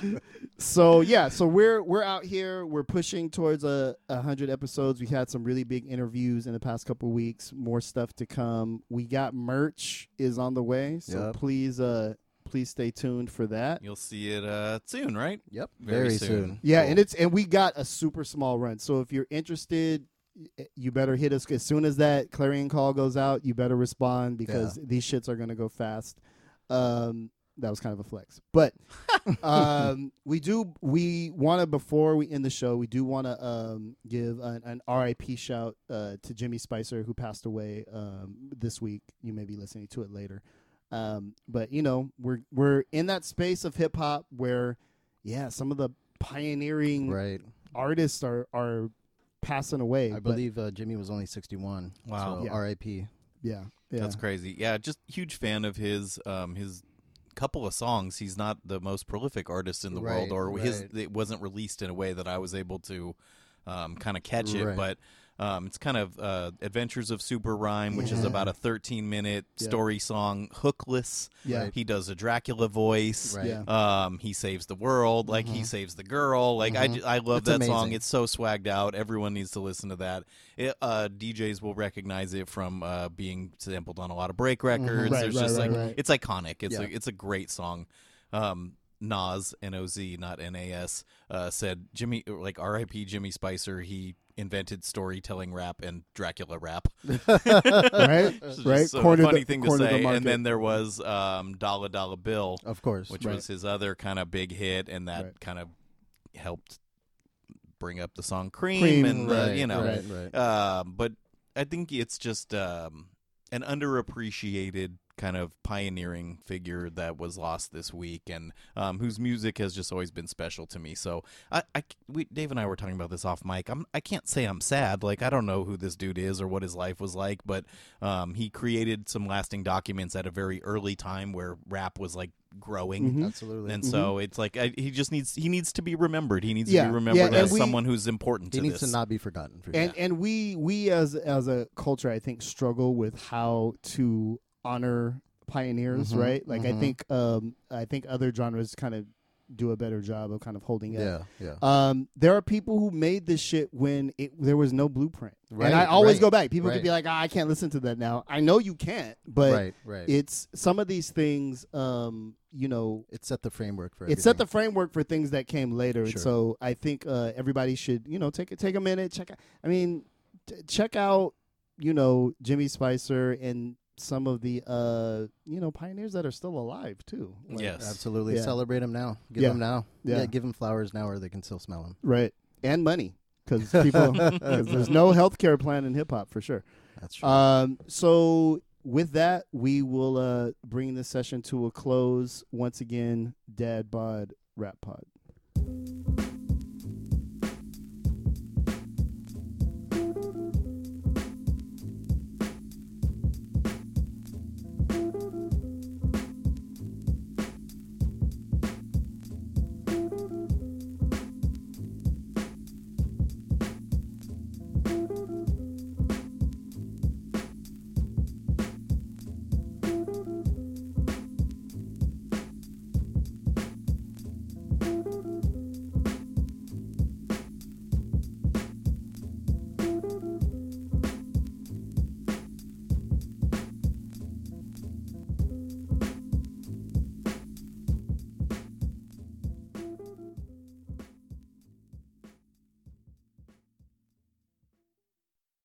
[SPEAKER 1] so yeah, so we're we're out here. We're pushing towards a, a hundred episodes. We had some really big interviews in the past couple weeks. More stuff to come. We got merch is on the way. So
[SPEAKER 3] Yep.
[SPEAKER 1] please uh please stay tuned for that.
[SPEAKER 2] You'll see it uh, soon, right?
[SPEAKER 3] yep,
[SPEAKER 2] Very
[SPEAKER 3] very,
[SPEAKER 2] soon.
[SPEAKER 3] soon.
[SPEAKER 1] Yeah,
[SPEAKER 2] Cool.
[SPEAKER 1] and it's and we got a super small run. So if you're interested, you better hit us as soon as that clarion call goes out. You better respond because these shits are gonna go fast. Um, that was kind of a flex, but um, we do we want to before we end the show, we do want to um, give an, an RIP shout uh, to Jimmy Spicer who passed away um, this week. You may be listening to it later. Um, but you know, we're we're in that space of hip hop where, yeah, some of the pioneering
[SPEAKER 3] Right.
[SPEAKER 1] artists are are passing away.
[SPEAKER 3] I believe uh, Jimmy was only 61.
[SPEAKER 2] Wow.
[SPEAKER 3] So
[SPEAKER 1] Yeah.
[SPEAKER 3] R.I.P.
[SPEAKER 1] yeah, yeah,
[SPEAKER 2] That's crazy. Yeah, just huge fan of his. Um, his couple of songs. He's not the most prolific artist in the world,
[SPEAKER 3] Right,
[SPEAKER 2] or his it wasn't released in a way that I was able to um, kind of catch it.
[SPEAKER 3] Right.
[SPEAKER 2] But um, it's kind of uh, Adventures of Super Rhyme, which is about a 13 minute
[SPEAKER 1] Yeah.
[SPEAKER 2] story song. Hookless.
[SPEAKER 1] yeah,
[SPEAKER 2] He does a Dracula voice.
[SPEAKER 3] Right.
[SPEAKER 1] Yeah.
[SPEAKER 2] Um, he saves the world, like he
[SPEAKER 3] Mhm.
[SPEAKER 2] saves the girl. Like I, ju- I love
[SPEAKER 3] It's
[SPEAKER 2] that song.
[SPEAKER 3] amazing.
[SPEAKER 2] It's so swagged out. Everyone needs to listen to that. It, uh, DJs will recognize it from uh, being sampled on a lot of break records.
[SPEAKER 1] Mm-hmm. Right,
[SPEAKER 2] There's
[SPEAKER 1] right,
[SPEAKER 2] just
[SPEAKER 1] right,
[SPEAKER 2] like
[SPEAKER 1] right.
[SPEAKER 2] it's iconic. It's
[SPEAKER 3] Yeah.
[SPEAKER 2] a it's a great song. Um, Noz N O Z not N A S uh, said Jimmy like R.I.P. Jimmy Spicer. He invented storytelling rap and Dracula rap.
[SPEAKER 1] right, right.
[SPEAKER 2] a
[SPEAKER 1] Cornered
[SPEAKER 2] funny
[SPEAKER 1] the-
[SPEAKER 2] thing to
[SPEAKER 1] cornered the
[SPEAKER 2] say. And then there was um, Dollar Dollar Bill
[SPEAKER 3] Of course.
[SPEAKER 2] which
[SPEAKER 1] Right.
[SPEAKER 2] was his other kind of big hit, and that
[SPEAKER 1] Right.
[SPEAKER 2] kind of helped bring up the song "Cream,",
[SPEAKER 1] Cream,
[SPEAKER 2] and the,
[SPEAKER 3] right,
[SPEAKER 2] you know.
[SPEAKER 3] Right, right.
[SPEAKER 2] Um, but I think it's just um, an underappreciated kind of pioneering figure that was lost this week, and um, whose music has just always been special to me. So I, I we, Dave and I were talking about this off mic. I'm, I can't say I'm sad. Like I don't know who this dude is or what his life was like, but um, he created some lasting documents at a very early time where rap was like growing.
[SPEAKER 1] Mhm.
[SPEAKER 3] Absolutely.
[SPEAKER 2] And so it's like I, he just needs he needs to be remembered. He needs
[SPEAKER 1] Yeah,
[SPEAKER 2] to be remembered
[SPEAKER 1] and
[SPEAKER 2] as
[SPEAKER 1] we-
[SPEAKER 2] someone who's important
[SPEAKER 3] he
[SPEAKER 2] to
[SPEAKER 3] needs
[SPEAKER 2] this.
[SPEAKER 3] to not be forgotten. For
[SPEAKER 1] and
[SPEAKER 3] sure.
[SPEAKER 1] and we we as as a culture i think struggle with how to honor pioneers
[SPEAKER 3] Mhm,
[SPEAKER 1] right like i
[SPEAKER 3] mhm.
[SPEAKER 1] think um i think other genres kind of do a better job of kind of holding it
[SPEAKER 3] yeah, yeah.
[SPEAKER 1] um there are people who made this shit when it there was no blueprint
[SPEAKER 3] Right,
[SPEAKER 1] and i always
[SPEAKER 3] right,
[SPEAKER 1] go back people could be like ah, i can't listen to that now i know you can't but
[SPEAKER 3] right, right.
[SPEAKER 1] it's some of these things um you know
[SPEAKER 3] it set the framework for
[SPEAKER 1] it set the framework for things that came later. And so I think uh, everybody should, you know, take a take a minute, check out. I mean, t- check out, you know, Jimmy Spicer and some of the, uh, you know, pioneers that are still alive too. Like,
[SPEAKER 2] Yes.
[SPEAKER 3] Absolutely.
[SPEAKER 1] Yeah.
[SPEAKER 3] Celebrate them now. Give
[SPEAKER 1] Yeah.
[SPEAKER 3] him now.
[SPEAKER 1] Yeah.
[SPEAKER 3] Give him flowers now, or they can still smell them.
[SPEAKER 1] right, and money because people, cause there's no health care plan in hip hop for sure.
[SPEAKER 3] That's true.
[SPEAKER 1] Um, so with that, we will uh, bring this session to a close. Once again, Dad Bod Rap Pod.